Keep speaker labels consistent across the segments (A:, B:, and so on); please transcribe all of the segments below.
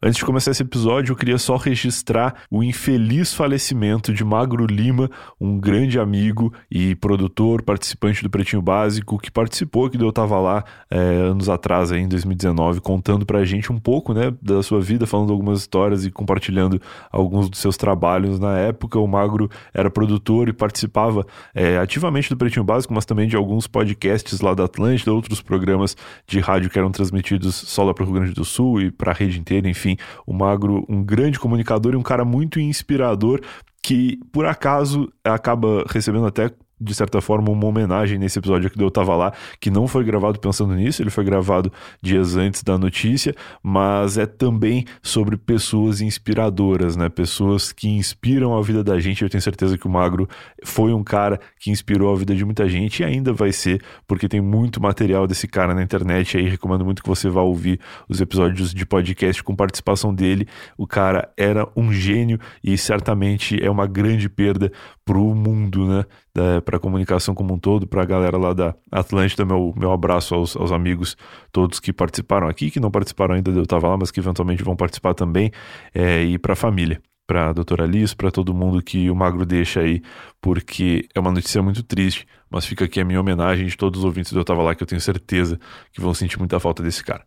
A: Antes de começar esse episódio, eu queria só registrar o infeliz falecimento de Magro Lima, um grande amigo e produtor, participante do Pretinho Básico, que participou que eu tava lá é, anos atrás, aí, em 2019, contando pra gente um pouco né, da sua vida, falando algumas histórias e compartilhando alguns dos seus trabalhos. Na época, o Magro era produtor e participava é, ativamente do Pretinho Básico, mas também de alguns podcasts lá da Atlântida, outros programas de rádio que eram transmitidos só lá para o Rio Grande do Sul e para a rede inteira, enfim enfim, o Magro, um grande comunicador e um cara muito inspirador que por acaso acaba recebendo até de certa forma, uma homenagem nesse episódio que eu tava lá, que não foi gravado pensando nisso, ele foi gravado dias antes da notícia, mas é também sobre pessoas inspiradoras, né? Pessoas que inspiram a vida da gente. Eu tenho certeza que o Magro foi um cara que inspirou a vida de muita gente e ainda vai ser, porque tem muito material desse cara na internet aí. Recomendo muito que você vá ouvir os episódios de podcast com participação dele. O cara era um gênio e certamente é uma grande perda pro mundo, né? para a comunicação como um todo, para a galera lá da Atlântida, meu, meu abraço aos, aos amigos todos que participaram aqui, que não participaram ainda, eu estava lá, mas que eventualmente vão participar também, é, e para a família, para a doutora Alice, para todo mundo que o Magro deixa aí, porque é uma notícia muito triste, mas fica aqui a minha homenagem de todos os ouvintes do Eu Tava Lá, que eu tenho certeza que vão sentir muita falta desse cara.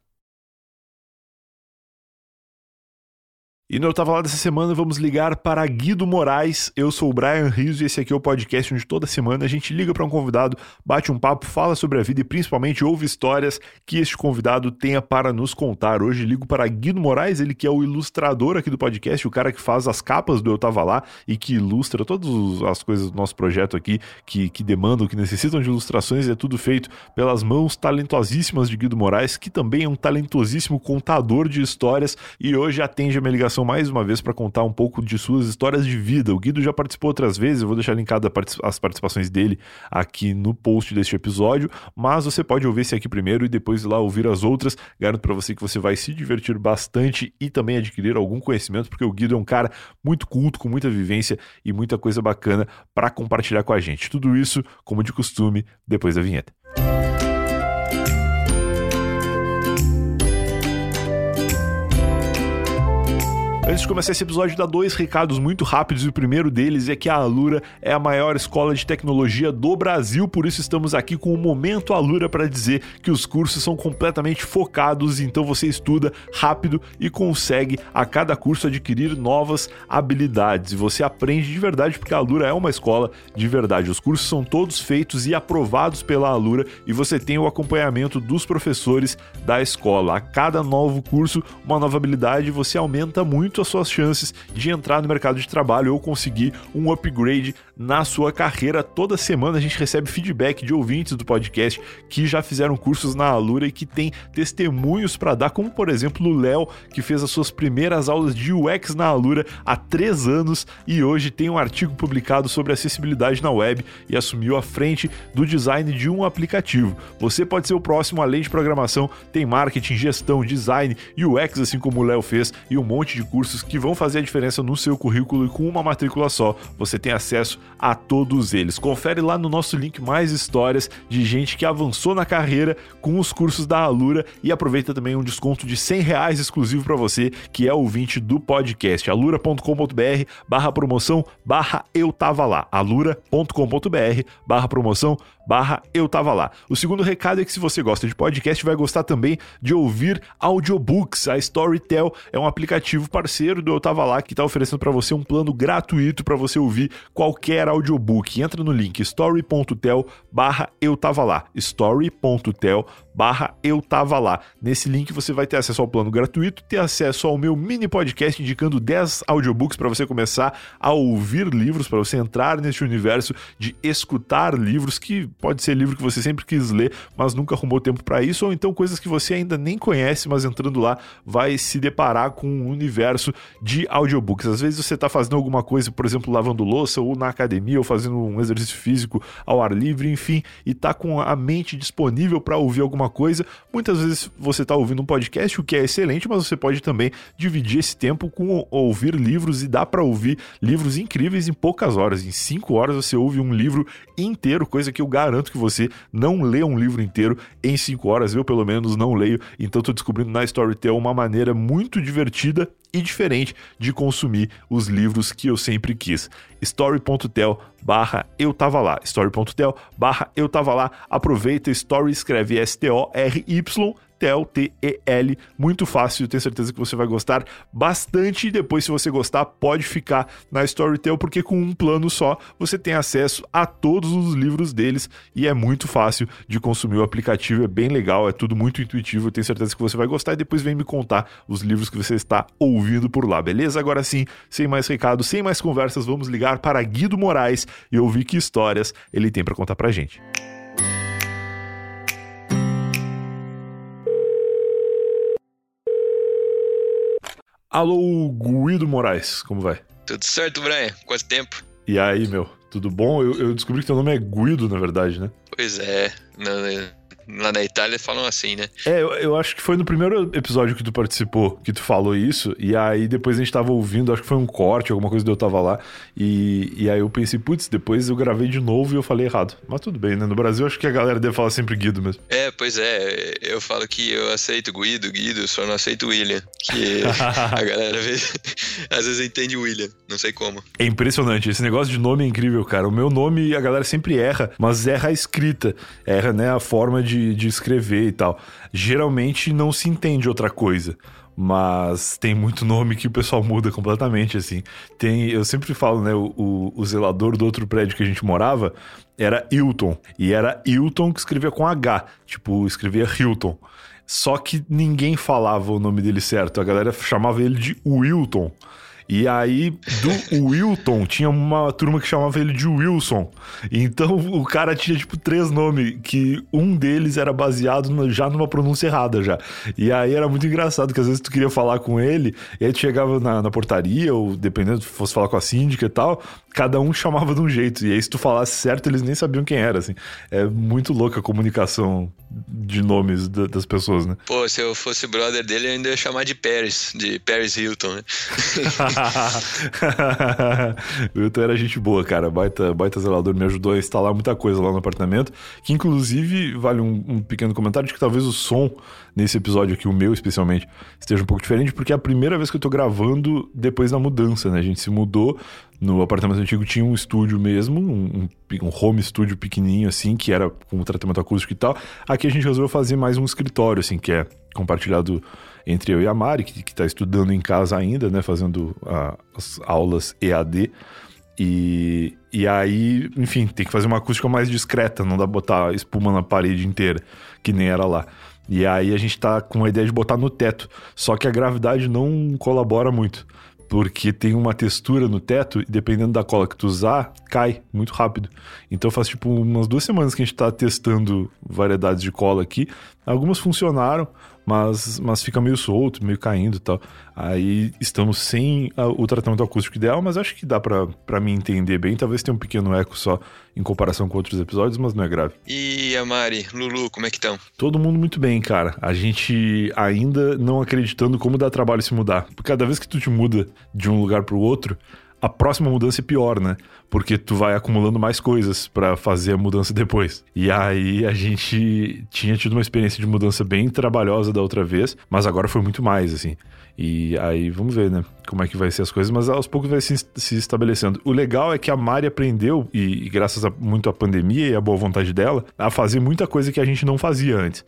A: E no Eu Tava Lá dessa semana vamos ligar para Guido Moraes. Eu sou o Brian Rizzo e esse aqui é o podcast onde toda semana a gente liga para um convidado, bate um papo, fala sobre a vida e principalmente ouve histórias que este convidado tenha para nos contar. Hoje ligo para Guido Moraes, ele que é o ilustrador aqui do podcast, o cara que faz as capas do Eu Tava Lá e que ilustra todas as coisas do nosso projeto aqui que, que demandam, que necessitam de ilustrações. É tudo feito pelas mãos talentosíssimas de Guido Moraes, que também é um talentosíssimo contador de histórias e hoje atende a minha ligação mais uma vez para contar um pouco de suas histórias de vida. O Guido já participou outras vezes, eu vou deixar linkado as participações dele aqui no post deste episódio, mas você pode ouvir esse aqui primeiro e depois ir lá ouvir as outras. Garanto para você que você vai se divertir bastante e também adquirir algum conhecimento, porque o Guido é um cara muito culto, com muita vivência e muita coisa bacana para compartilhar com a gente. Tudo isso, como de costume, depois da vinheta. Antes de começar esse episódio, dá dois recados muito rápidos. O primeiro deles é que a Alura é a maior escola de tecnologia do Brasil, por isso estamos aqui com o Momento Alura para dizer que os cursos são completamente focados, então você estuda rápido e consegue a cada curso adquirir novas habilidades. E você aprende de verdade, porque a Alura é uma escola de verdade. Os cursos são todos feitos e aprovados pela Alura e você tem o acompanhamento dos professores da escola. A cada novo curso, uma nova habilidade, você aumenta muito as suas chances de entrar no mercado de trabalho ou conseguir um upgrade na sua carreira. Toda semana a gente recebe feedback de ouvintes do podcast que já fizeram cursos na Alura e que tem testemunhos para dar, como por exemplo o Léo, que fez as suas primeiras aulas de UX na Alura há três anos e hoje tem um artigo publicado sobre acessibilidade na web e assumiu a frente do design de um aplicativo. Você pode ser o próximo, além de programação, tem marketing, gestão, design, UX, assim como o Léo fez, e um monte de cursos cursos que vão fazer a diferença no seu currículo e com uma matrícula só você tem acesso a todos eles. Confere lá no nosso link mais histórias de gente que avançou na carreira com os cursos da Alura e aproveita também um desconto de 100 reais exclusivo para você que é ouvinte do podcast. alura.com.br barra promoção barra eu tava lá. alura.com.br barra promoção barra eu tava lá. O segundo recado é que se você gosta de podcast, vai gostar também de ouvir audiobooks. A Storytel é um aplicativo parceiro do Eu Tava Lá que está oferecendo para você um plano gratuito para você ouvir qualquer audiobook. Entra no link story.tel barra eu tava lá. story.tel barra eu tava lá. Nesse link você vai ter acesso ao plano gratuito, ter acesso ao meu mini podcast indicando 10 audiobooks para você começar a ouvir livros, para você entrar nesse universo de escutar livros que pode ser livro que você sempre quis ler, mas nunca arrumou tempo para isso, ou então coisas que você ainda nem conhece, mas entrando lá vai se deparar com um universo de audiobooks. Às vezes você está fazendo alguma coisa, por exemplo, lavando louça, ou na academia, ou fazendo um exercício físico ao ar livre, enfim, e tá com a mente disponível para ouvir alguma coisa. Muitas vezes você está ouvindo um podcast, o que é excelente, mas você pode também dividir esse tempo com ouvir livros e dá para ouvir livros incríveis em poucas horas. Em cinco horas você ouve um livro inteiro, coisa que eu garanto que você não lê um livro inteiro em 5 horas. Eu, pelo menos, não leio. Então, tô descobrindo na Storytel uma maneira muito divertida e diferente de consumir os livros que eu sempre quis. story.tel barra eu tava lá, story.tel barra eu tava lá, aproveita, story escreve S-T-O-R-Y Tel, T-E-L, muito fácil, tenho certeza que você vai gostar bastante. E depois, se você gostar, pode ficar na Storytel, porque com um plano só você tem acesso a todos os livros deles e é muito fácil de consumir o aplicativo, é bem legal, é tudo muito intuitivo. Eu tenho certeza que você vai gostar e depois vem me contar os livros que você está ouvindo por lá, beleza? Agora sim, sem mais recados, sem mais conversas, vamos ligar para Guido Moraes e ouvir que histórias ele tem para contar pra gente. Alô, Guido Moraes, como vai?
B: Tudo certo, Brian? Quanto tempo?
A: E aí, meu, tudo bom? Eu, eu descobri que teu nome é Guido, na verdade, né?
B: Pois é, não, lá na Itália falam assim, né?
A: É, eu, eu, acho que foi no primeiro episódio que tu participou que tu falou isso, e aí depois a gente tava ouvindo, acho que foi um corte, alguma coisa de eu tava lá, e, e aí eu pensei, putz, depois eu gravei de novo e eu falei errado. Mas tudo bem, né? No Brasil acho que a galera deve falar sempre Guido mesmo.
B: É, pois é, eu falo que eu aceito Guido, Guido, só não aceito William, que a galera às vezes entende William, não sei como.
A: É impressionante, esse negócio de nome é incrível, cara. O meu nome a galera sempre erra, mas erra a escrita, erra, né, a forma de de, escrever e tal. Geralmente não se entende outra coisa mas tem muito nome que o pessoal muda completamente, assim. Tem, eu sempre falo, né, o, o, o, zelador do outro prédio que a gente morava era Hilton, e era Hilton que escrevia com H, tipo, escrevia Hilton. Só que ninguém falava o nome dele certo, a galera chamava ele de Wilton. E aí, do Wilton, tinha uma turma que chamava ele de Wilson. Então, o cara tinha, tipo, três nomes, que um deles era baseado no, já numa pronúncia errada já. E aí era muito engraçado, que às vezes tu queria falar com ele, e aí tu chegava na, na portaria, ou dependendo, se fosse falar com a síndica e tal, cada um chamava de um jeito. E aí, se tu falasse certo, eles nem sabiam quem era, assim. É muito louca a comunicação de nomes das pessoas, né?
B: Pô, se eu fosse brother dele, eu ainda ia chamar de Paris, de Paris Hilton, né?
A: o Hilton era gente boa, cara. Baita, baita zelador. Me ajudou a instalar muita coisa lá no apartamento. Que inclusive, vale um, um pequeno comentário de que talvez o som nesse episódio aqui, o meu especialmente, esteja um pouco diferente, porque é a primeira vez que eu tô gravando depois da mudança, né? A gente se mudou. No apartamento antigo tinha um estúdio mesmo, um, um home studio pequenininho, assim, que era com tratamento acústico e tal. Aqui a gente resolveu fazer mais um escritório, assim, que é compartilhado entre eu e a Mari, que está estudando em casa ainda, né, fazendo a, as aulas EAD. E, e aí, enfim, tem que fazer uma acústica mais discreta, não dá pra botar espuma na parede inteira, que nem era lá. E aí a gente tá com a ideia de botar no teto, só que a gravidade não colabora muito porque tem uma textura no teto e dependendo da cola que tu usar, cai muito rápido. Então faz tipo umas duas semanas que a gente está testando variedades de cola aqui. Algumas funcionaram, mas, mas fica meio solto, meio caindo e tal. Aí estamos sem a, o tratamento acústico ideal, mas acho que dá para mim entender bem. Talvez tenha um pequeno eco só em comparação com outros episódios, mas não é grave.
B: E a Mari, Lulu, como é que estão?
A: Todo mundo muito bem, cara. A gente ainda não acreditando como dá trabalho se mudar. Porque cada vez que tu te muda de um lugar para o outro, a próxima mudança é pior, né? Porque tu vai acumulando mais coisas para fazer a mudança depois. E aí a gente tinha tido uma experiência de mudança bem trabalhosa da outra vez, mas agora foi muito mais, assim. E aí vamos ver, né? Como é que vai ser as coisas, mas aos poucos vai se, se estabelecendo. O legal é que a Mari aprendeu, e, e graças a, muito à pandemia e à boa vontade dela, a fazer muita coisa que a gente não fazia antes.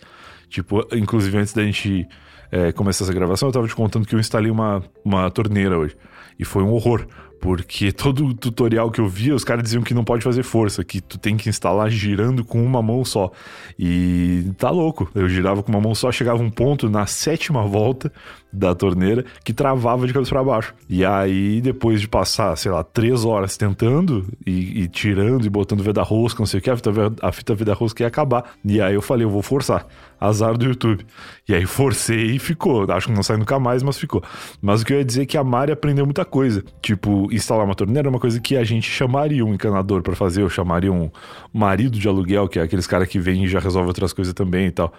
A: Tipo, inclusive antes da gente é, começar essa gravação, eu tava te contando que eu instalei uma, uma torneira hoje. E foi um horror, porque todo tutorial que eu via, os caras diziam que não pode fazer força, que tu tem que instalar girando com uma mão só. E tá louco. Eu girava com uma mão só, chegava um ponto na sétima volta da torneira que travava de cabeça para baixo. E aí, depois de passar, sei lá, três horas tentando e, e tirando e botando vida rosca, não sei o que, a fita, a fita vida rosca ia acabar. E aí eu falei, eu vou forçar. Azar do YouTube. E aí forcei e ficou. Acho que não sai nunca mais, mas ficou. Mas o que eu ia dizer é que a Mari aprendeu muita coisa. Tipo, instalar uma torneira é uma coisa que a gente chamaria um encanador para fazer, eu chamaria um marido de aluguel, que é aqueles caras que vêm e já resolve outras coisas também e tal.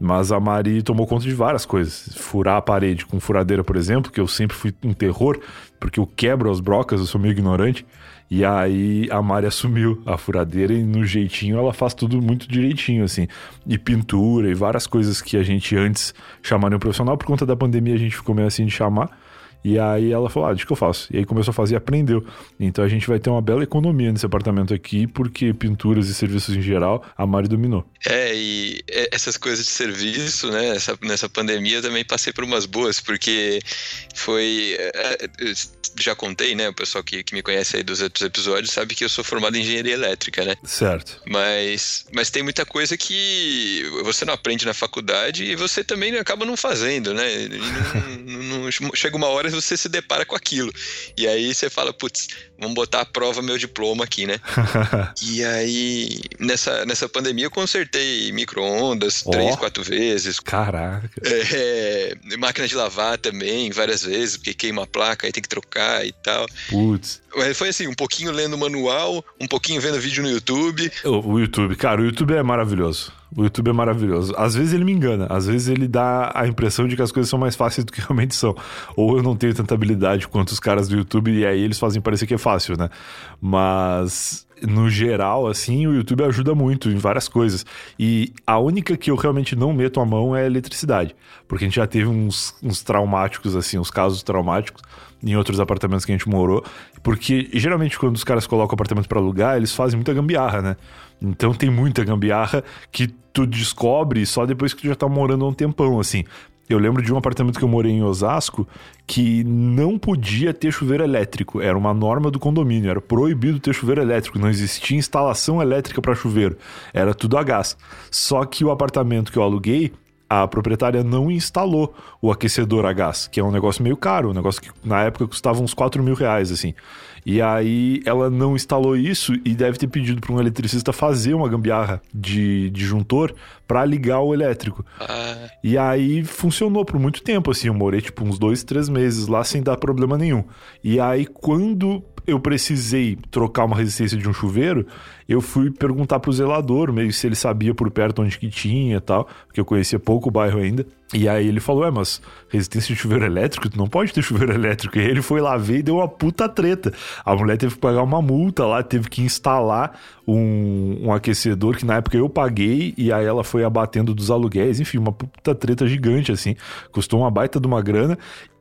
A: Mas a Mari tomou conta de várias coisas. Furar a parede com furadeira, por exemplo, que eu sempre fui um terror, porque eu quebro as brocas, eu sou meio ignorante. E aí a Mari assumiu a furadeira e no jeitinho ela faz tudo muito direitinho, assim. E pintura e várias coisas que a gente antes chamaria um profissional, por conta da pandemia a gente ficou meio assim de chamar. E aí ela falou: Ah, deixa que eu faço. E aí começou a fazer e aprendeu. Então a gente vai ter uma bela economia nesse apartamento aqui, porque pinturas e serviços em geral, a Mari dominou.
B: É, e essas coisas de serviço, né? Essa, nessa pandemia eu também passei por umas boas, porque foi. Já contei, né? O pessoal que, que me conhece aí dos outros episódios sabe que eu sou formado em engenharia elétrica, né?
A: Certo.
B: Mas, mas tem muita coisa que você não aprende na faculdade e você também acaba não fazendo, né? Não, não, não, chega uma hora você se depara com aquilo. E aí você fala, putz, vamos botar à prova meu diploma aqui, né? e aí, nessa, nessa pandemia, eu consertei micro-ondas oh, três, quatro vezes.
A: Caraca.
B: É, máquina de lavar também, várias vezes, porque queima a placa, aí tem que trocar e tal.
A: Putz.
B: Mas foi assim, um pouquinho lendo o manual, um pouquinho vendo vídeo no YouTube.
A: O, o YouTube, cara, o YouTube é maravilhoso. O YouTube é maravilhoso. Às vezes ele me engana, às vezes ele dá a impressão de que as coisas são mais fáceis do que realmente são. Ou eu não tenho tanta habilidade quanto os caras do YouTube e aí eles fazem parecer que é fácil, né? Mas no geral, assim, o YouTube ajuda muito em várias coisas. E a única que eu realmente não meto a mão é a eletricidade. Porque a gente já teve uns, uns traumáticos, assim, uns casos traumáticos em outros apartamentos que a gente morou. Porque geralmente quando os caras colocam o apartamento para alugar, eles fazem muita gambiarra, né? Então tem muita gambiarra que tu descobre só depois que tu já tá morando há um tempão, assim. Eu lembro de um apartamento que eu morei em Osasco que não podia ter chuveiro elétrico. Era uma norma do condomínio, era proibido ter chuveiro elétrico, não existia instalação elétrica para chuveiro. Era tudo a gás. Só que o apartamento que eu aluguei a proprietária não instalou o aquecedor a gás, que é um negócio meio caro, um negócio que na época custava uns 4 mil reais, assim. E aí ela não instalou isso e deve ter pedido para um eletricista fazer uma gambiarra de disjuntor para ligar o elétrico. Ah. E aí funcionou por muito tempo, assim. Eu morei tipo uns dois, três meses lá sem dar problema nenhum. E aí quando eu precisei trocar uma resistência de um chuveiro, eu fui perguntar pro zelador, meio se ele sabia por perto onde que tinha e tal, porque eu conhecia pouco o bairro ainda. E aí ele falou: É, mas resistência de chuveiro elétrico, tu não pode ter chuveiro elétrico. E ele foi lá ver e deu uma puta treta. A mulher teve que pagar uma multa lá, teve que instalar um, um aquecedor que na época eu paguei, e aí ela foi abatendo dos aluguéis, enfim, uma puta treta gigante, assim. Custou uma baita de uma grana.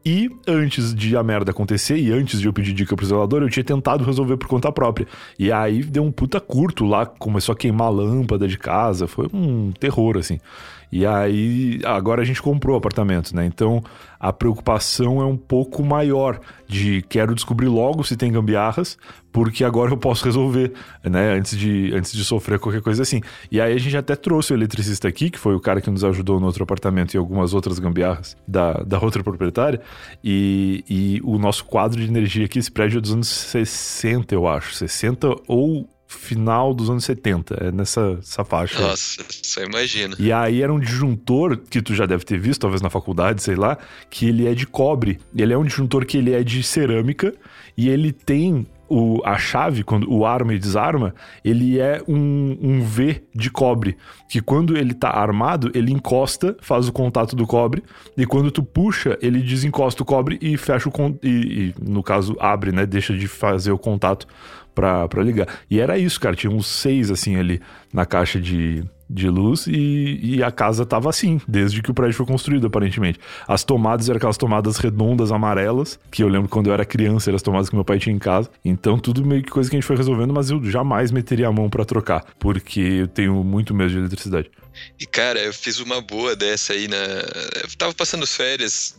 A: E antes de a merda acontecer, e antes de eu pedir dica pro zelador, eu tinha tentado resolver por conta própria. E aí deu um puta curto lá, começou a queimar a lâmpada de casa, foi um terror, assim. E aí, agora a gente comprou o apartamento, né? Então a preocupação é um pouco maior de quero descobrir logo se tem gambiarras, porque agora eu posso resolver, né? Antes de, antes de sofrer qualquer coisa assim. E aí a gente até trouxe o eletricista aqui, que foi o cara que nos ajudou no outro apartamento e algumas outras gambiarras da, da outra proprietária. E, e o nosso quadro de energia aqui, esse prédio é dos anos 60, eu acho. 60 ou final dos anos 70, é nessa essa faixa.
B: Nossa, só imagina.
A: E aí era um disjuntor que tu já deve ter visto, talvez na faculdade, sei lá, que ele é de cobre. Ele é um disjuntor que ele é de cerâmica e ele tem o, a chave, quando o arma e desarma, ele é um, um V de cobre. Que quando ele tá armado, ele encosta, faz o contato do cobre, e quando tu puxa, ele desencosta o cobre e fecha o. E, e, no caso, abre, né? Deixa de fazer o contato pra, pra ligar. E era isso, cara. Tinha uns seis, assim, ali na caixa de, de luz e, e, a casa tava assim, desde que o prédio foi construído, aparentemente. As tomadas eram aquelas tomadas redondas, amarelas, que eu lembro quando eu era criança, eram as tomadas que meu pai tinha em casa. Então, tudo meio que coisa que a gente foi resolvendo, mas eu jamais meteria a mão para trocar, porque eu tenho muito medo de eletricidade.
B: E, cara, eu fiz uma boa dessa aí na. Eu tava passando férias,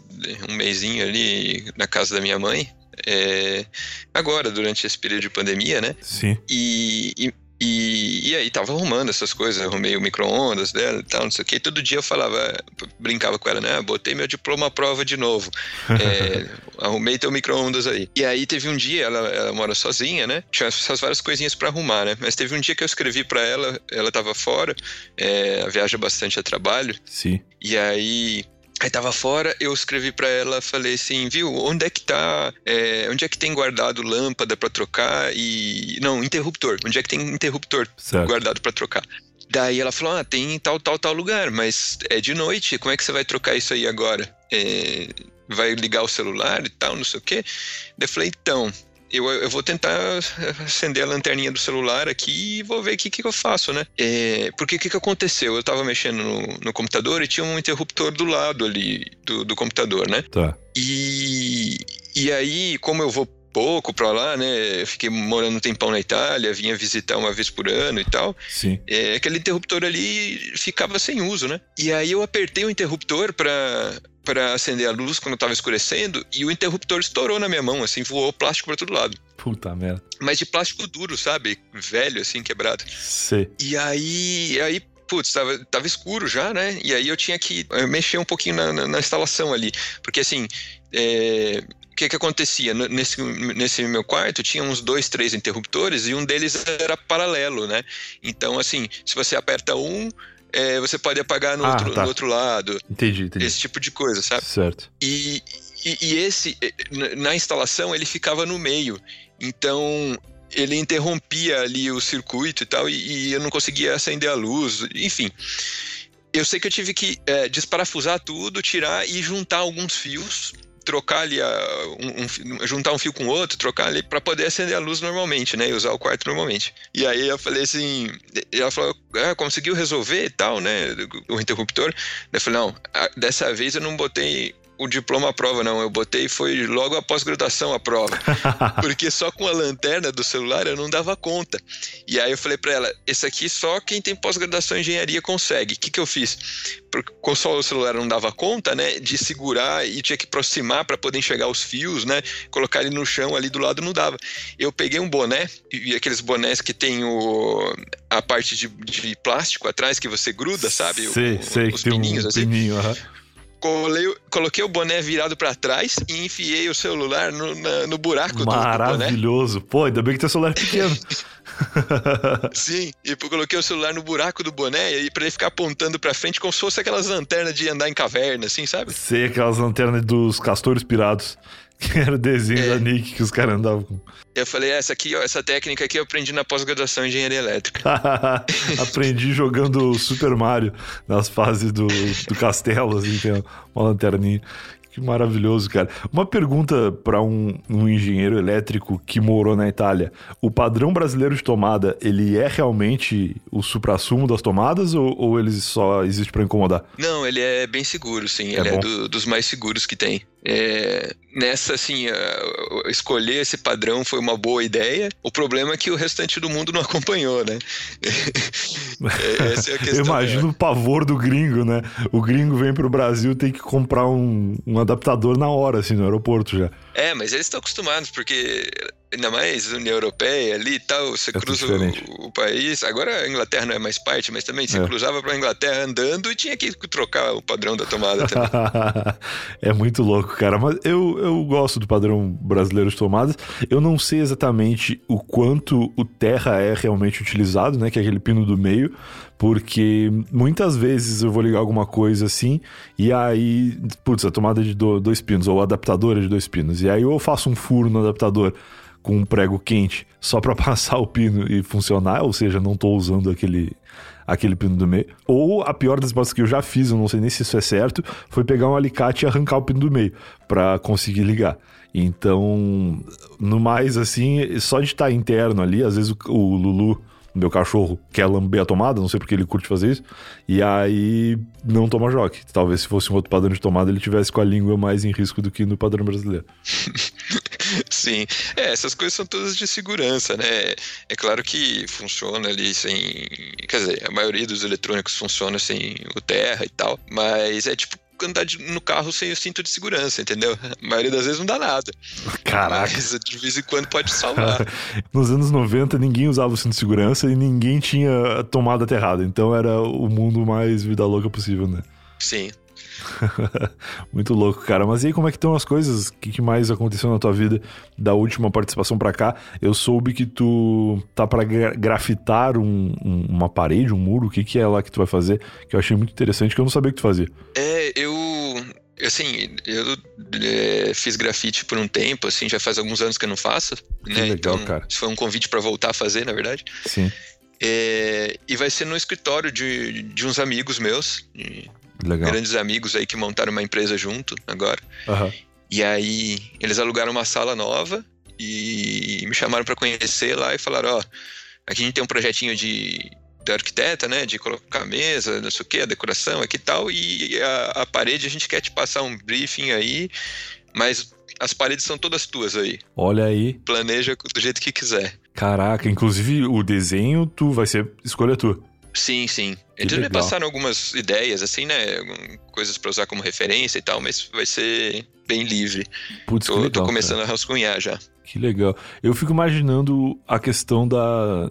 B: um mêsinho ali na casa da minha mãe. É, agora, durante esse período de pandemia, né?
A: Sim.
B: E, e, e, e aí tava arrumando essas coisas, arrumei o micro-ondas dela e tal, não sei o que. Todo dia eu falava, brincava com ela, né? Ah, botei meu diploma à prova de novo. é, arrumei teu micro-ondas aí. E aí teve um dia, ela, ela mora sozinha, né? Tinha essas várias coisinhas para arrumar, né? Mas teve um dia que eu escrevi para ela, ela tava fora, é, viaja bastante a trabalho.
A: Sim.
B: E aí Aí tava fora, eu escrevi para ela, falei assim, viu, onde é que tá, é, onde é que tem guardado lâmpada para trocar e... Não, interruptor, onde é que tem interruptor certo. guardado para trocar? Daí ela falou: Ah, tem tal, tal, tal lugar, mas é de noite, como é que você vai trocar isso aí agora? É, vai ligar o celular e tal, não sei o quê. Daí eu falei: Então, eu, eu, vou tentar acender a lanterninha do celular aqui e vou ver o que, que eu faço, né? É, porque o que, que aconteceu? Eu tava mexendo no, no, computador e tinha um interruptor do lado ali do, do computador, né?
A: Tá.
B: E, e aí, como eu vou pouco pra lá, né? Eu fiquei morando um tempão na Itália, vinha visitar uma vez por ano e tal.
A: Sim.
B: É, aquele interruptor ali ficava sem uso, né? E aí eu apertei o interruptor pra, para acender a luz quando estava escurecendo e o interruptor estourou na minha mão, assim, voou plástico para todo lado.
A: Puta merda.
B: Mas de plástico duro, sabe? Velho, assim, quebrado.
A: Sei.
B: E aí, aí putz, tava, tava escuro já, né? E aí eu tinha que mexer um pouquinho na, na, na instalação ali. Porque assim, é, que que acontecia? Nesse, nesse meu quarto tinha uns dois, três interruptores e um deles era paralelo, né? Então, assim, se você aperta um, é, você pode apagar no, ah, outro, tá. no outro lado.
A: Entendi, entendi.
B: Esse tipo de coisa, sabe?
A: Certo.
B: E, e, e esse, na instalação, ele ficava no meio. Então, ele interrompia ali o circuito e tal, e, e, eu não conseguia acender a luz, enfim. Eu sei que eu tive que é, desparafusar tudo, tirar e juntar alguns fios trocar ali, a, um, um, juntar um fio com outro, trocar ali para poder acender a luz normalmente, né? E usar o quarto normalmente. E aí eu falei assim, ela falou, ah, conseguiu resolver e tal, né? O interruptor. Eu falei, não, dessa vez eu não botei o diploma à prova, não. Eu botei foi logo a pós-graduação à prova. porque só com a lanterna do celular eu não dava conta. E aí eu falei para ela: esse aqui só quem tem pós-graduação em engenharia consegue. O que, que eu fiz? Porque com só o celular não dava conta, né? De segurar e tinha que aproximar para poder enxergar os fios, né? Colocar ele no chão ali do lado não dava. Eu peguei um boné, e aqueles bonés que tem o, a parte de, de plástico atrás que você gruda, sabe?
A: Sei, o, sei, os que pininhos, um assim. Pininho,
B: Colei, coloquei o boné virado para trás e enfiei o celular no, na, no buraco
A: Maravilhoso. Pô, ainda bem que teu celular é pequeno.
B: Sim, e coloquei o celular no buraco do boné e para ele ficar apontando para frente como se fosse aquelas lanternas de andar em caverna, assim, sabe?
A: Sei, aquelas lanternas dos castores pirados. Que era o desenho é. da Nick que os caras andavam com.
B: Eu falei, essa aqui, ó, essa técnica aqui eu aprendi na pós-graduação em engenharia elétrica.
A: aprendi jogando Super Mario nas fases do, do castelo, assim, tem uma lanterninha. Que maravilhoso, cara. Uma pergunta para um, um, engenheiro elétrico que morou na Itália. O padrão brasileiro de tomada, ele é realmente o supra-sumo das tomadas ou, ou ele só existe para incomodar?
B: Não, ele é bem seguro, sim. É ele é bom. é do, dos mais seguros que tem. É, nessa, assim, escolher esse padrão foi uma boa ideia. O problema é que o restante do mundo não acompanhou, né?
A: Essa é a questão. Eu imagino o pavor do gringo, né? O gringo vem pro Brasil tem que comprar um, um adaptador na hora, assim, no aeroporto já.
B: É, mas eles estão acostumados, porque ainda mais União Europeia ali e tal, você é cruza o, o, país. Agora a Inglaterra não é mais parte, mas também você é. cruzava para a Inglaterra andando e tinha que trocar o padrão da tomada também.
A: é muito louco, cara. Mas eu, eu gosto do padrão brasileiro de tomadas. Eu não sei exatamente o quanto o terra é realmente utilizado, né? Que é aquele pino do meio. Porque muitas vezes eu vou ligar alguma coisa assim, e aí, putz, a tomada de dois pinos, ou o adaptador é de dois pinos. E aí eu faço um furo no adaptador com um prego quente só para passar o pino e funcionar, ou seja, não estou usando aquele aquele pino do meio. Ou a pior das hipóteses que eu já fiz, eu não sei nem se isso é certo, foi pegar um alicate e arrancar o pino do meio para conseguir ligar. Então, no mais assim, só de estar interno ali, às vezes o, o Lulu meu cachorro quer lamber a tomada, não sei porque ele curte fazer isso, e aí não toma joque. Talvez se fosse um outro padrão de tomada ele tivesse com a língua mais em risco do que no padrão brasileiro.
B: Sim, é, essas coisas são todas de segurança, né? É claro que funciona ali sem. Quer dizer, a maioria dos eletrônicos funciona sem o terra e tal, mas é tipo andar no carro sem o cinto de segurança, entendeu? A maioria das vezes não dá nada.
A: Caraca.
B: Mas de vez em quando pode salvar.
A: Nos anos 90 ninguém usava o cinto de segurança e ninguém tinha tomada aterrada. Então era o mundo mais vida louca possível, né?
B: Sim.
A: Muito louco, cara. Mas e aí, como é que estão as coisas? O que, mais aconteceu na tua vida da última participação pra cá? Eu soube que tu tá pra grafitar um, um, uma parede, um muro. O que, que é lá que tu vai fazer? Que eu achei muito interessante, que eu não sabia o que tu fazia.
B: É, eu assim, eu é, fiz grafite por um tempo, assim, já faz alguns anos que eu não faço, né?
A: Legal,
B: então,
A: cara.
B: foi um convite para voltar a fazer, na verdade.
A: Sim.
B: É, e vai ser no escritório de, de uns amigos meus,
A: Legal.
B: grandes amigos aí que montaram uma empresa junto agora.
A: Aham.
B: E aí eles alugaram uma sala nova e me chamaram para conhecer lá e falaram, ó, aqui a gente tem um projetinho de, de arquiteta, né, de colocar a mesa, não sei o que, a decoração aqui e tal, e a, a parede a gente quer te passar um briefing aí, mas as paredes são todas tuas aí.
A: Olha aí.
B: Planeja do jeito que quiser.
A: Caraca, inclusive o desenho tu vai ser escolha tua.
B: Sim, sim. Eles me passaram algumas ideias, assim, né? Coisas pra usar como referência e tal, mas vai ser bem livre.
A: Putz,
B: Tô,
A: legal.
B: tô começando
A: cara.
B: a rascunhar já.
A: Que legal. Eu fico imaginando a questão da,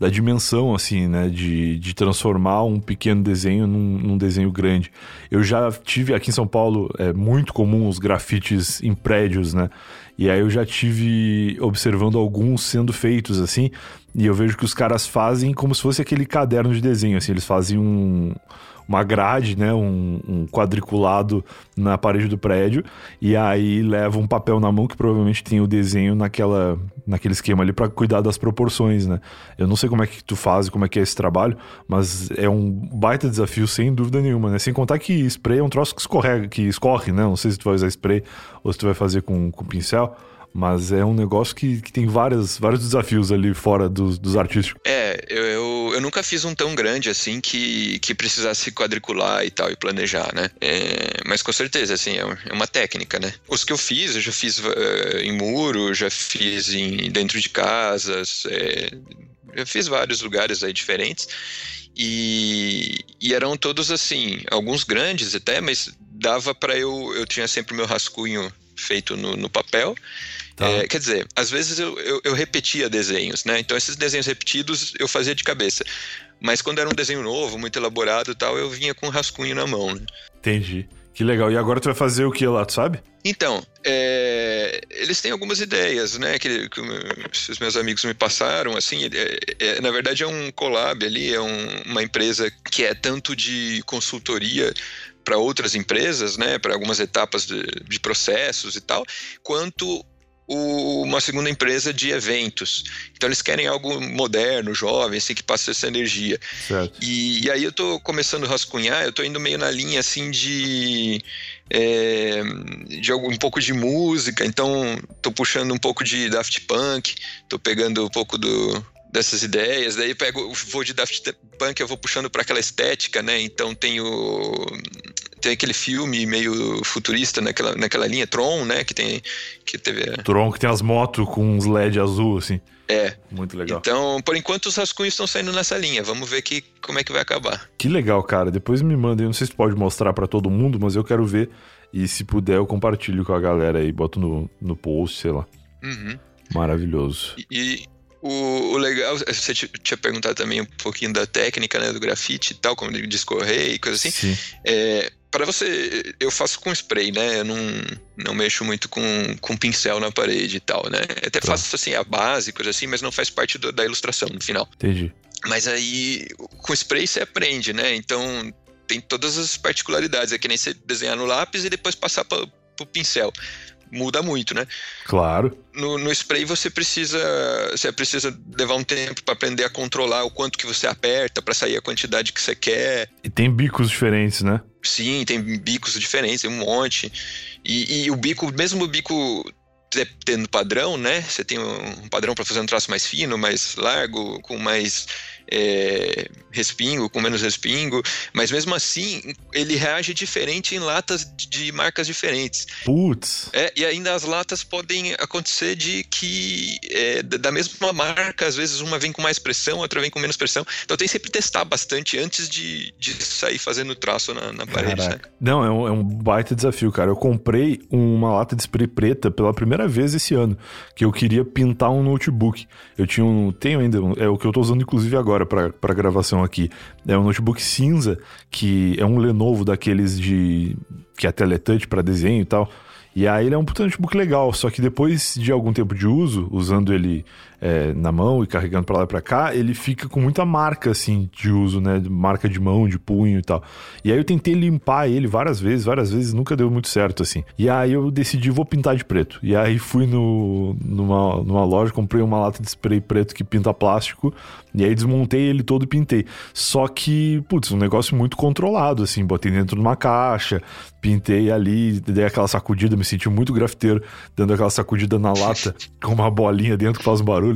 A: da dimensão, assim, né? De, de transformar um pequeno desenho num, num desenho grande. Eu já tive aqui em São Paulo, é muito comum os grafites em prédios, né? E aí eu já tive observando alguns sendo feitos assim, e eu vejo que os caras fazem como se fosse aquele caderno de desenho, assim, eles fazem um, uma grade, né, um, um quadriculado na parede do prédio, e aí leva um papel na mão que provavelmente tem o desenho naquela, naquele esquema ali pra cuidar das proporções, né? Eu não sei como é que tu faz, como é que é esse trabalho, mas é um baita desafio sem dúvida nenhuma, né? Sem contar que spray é um troço que escorrega, que escorre, né? Não sei se tu vai usar spray ou se tu vai fazer com, com pincel, mas é um negócio que, que tem várias, vários desafios ali fora dos, dos artísticos.
B: É, eu, eu, eu nunca fiz um tão grande assim que, que precisasse quadricular e tal e planejar, né? É, mas com certeza, assim, é é uma técnica, né? Os que eu fiz, eu já fiz eh, em muro, já fiz em, dentro de casas, é, já fiz vários lugares aí diferentes. E, e eram todos assim, alguns grandes até, mas dava pra eu. Eu tinha sempre meu rascunho feito no, no papel.
A: Tá.
B: É, quer dizer, às vezes eu, eu, eu repetia desenhos, né? Então esses desenhos repetidos eu fazia de cabeça. Mas quando era um desenho novo, muito elaborado e tal, eu vinha com um rascunho na mão, né?
A: Entendi. Que legal. E agora tu vai fazer o que lá, tu sabe?
B: Então, é, eles têm algumas ideias, né? Que, que os meus amigos me passaram, assim. é- é- na verdade, é um collab ali, é um- uma empresa que é tanto de consultoria para outras empresas, né? Para algumas etapas de, de processos e tal, quanto o- uma segunda empresa de eventos. Então, eles querem algo moderno, jovem, assim, que passe essa energia.
A: Certo.
B: E, e aí eu tô começando a rascunhar, eu tô indo meio na linha assim de. é, de algum, um pouco de música, então tô puxando um pouco de Daft Punk, tô pegando um pouco do, dessas ideias, daí pego, vou de Daft Punk, eu vou puxando para aquela estética, né? Então tem o. Tem aquele filme meio futurista naquela, naquela linha, Tron, né? Que tem. Que teve.
A: Tron que tem as motos com uns LED azul, assim.
B: É.
A: Muito legal.
B: Então, por enquanto, os rascunhos estão saindo nessa linha. Vamos ver que, como é que vai acabar.
A: Que legal, cara. Depois me manda. Eu não sei se pode mostrar pra todo mundo, mas eu quero ver. E se puder, eu compartilho com a galera aí. Boto no, no post, sei lá.
B: Uhum.
A: Maravilhoso.
B: E o, o legal, você ti- tinha perguntado também um pouquinho da técnica, né, do grafite e tal, como de discorrer e coisa assim.
A: Sim.
B: É, para você, eu faço com spray, né? Eu não, não mexo muito com, com pincel na parede e tal, né? Até
A: Tá.
B: faço assim a base, coisa assim, mas não faz parte do- da ilustração no final.
A: Entendi.
B: Mas aí, com spray você aprende, né? Então tem todas as particularidades. É que nem você desenhar no lápis e depois passar para o pincel. Muda muito, né?
A: Claro.
B: no, no spray você precisa você precisa levar um tempo para aprender a controlar o quanto que você aperta para sair a quantidade que você quer.
A: E tem bicos diferentes, né?
B: Sim, tem bicos diferentes, tem um monte. E, e o bico, mesmo o bico te- tendo padrão, né? Você tem um padrão para fazer um traço mais fino, mais largo, com mais é, respingo, com menos respingo, mas mesmo assim ele reage diferente em latas de marcas diferentes.
A: Putz.
B: É, e ainda as latas podem acontecer de que é, da mesma marca, às vezes uma vem com mais pressão, outra vem com menos pressão. Então tem que sempre testar bastante antes de, de sair fazendo traço na, na parede. Né?
A: Não, é um, é um baita desafio, cara. Eu comprei uma lata de spray preta pela primeira vez esse ano, que eu queria pintar um notebook. Eu tinha um, tenho ainda, é o que eu tô usando inclusive agora pra, pra gravação aqui. É um notebook cinza, que é um Lenovo daqueles de que é teletouch pra desenho e tal. E aí ele é um puta notebook legal, só que depois de algum tempo de uso, usando ele é, na mão e carregando pra lá e pra cá, ele fica com muita marca, assim, de uso, né? Marca de mão, de punho e tal. E aí eu tentei limpar ele várias vezes, várias vezes, nunca deu muito certo, assim. E aí eu decidi, vou pintar de preto. E aí fui no, numa, numa loja, comprei uma lata de spray preto que pinta plástico E aí desmontei ele todo e pintei. Só que, putz, um negócio muito controlado, assim. Botei dentro de uma caixa, pintei ali, dei aquela sacudida, me senti muito grafiteiro, dando aquela sacudida na lata com uma bolinha dentro que faz um barulho.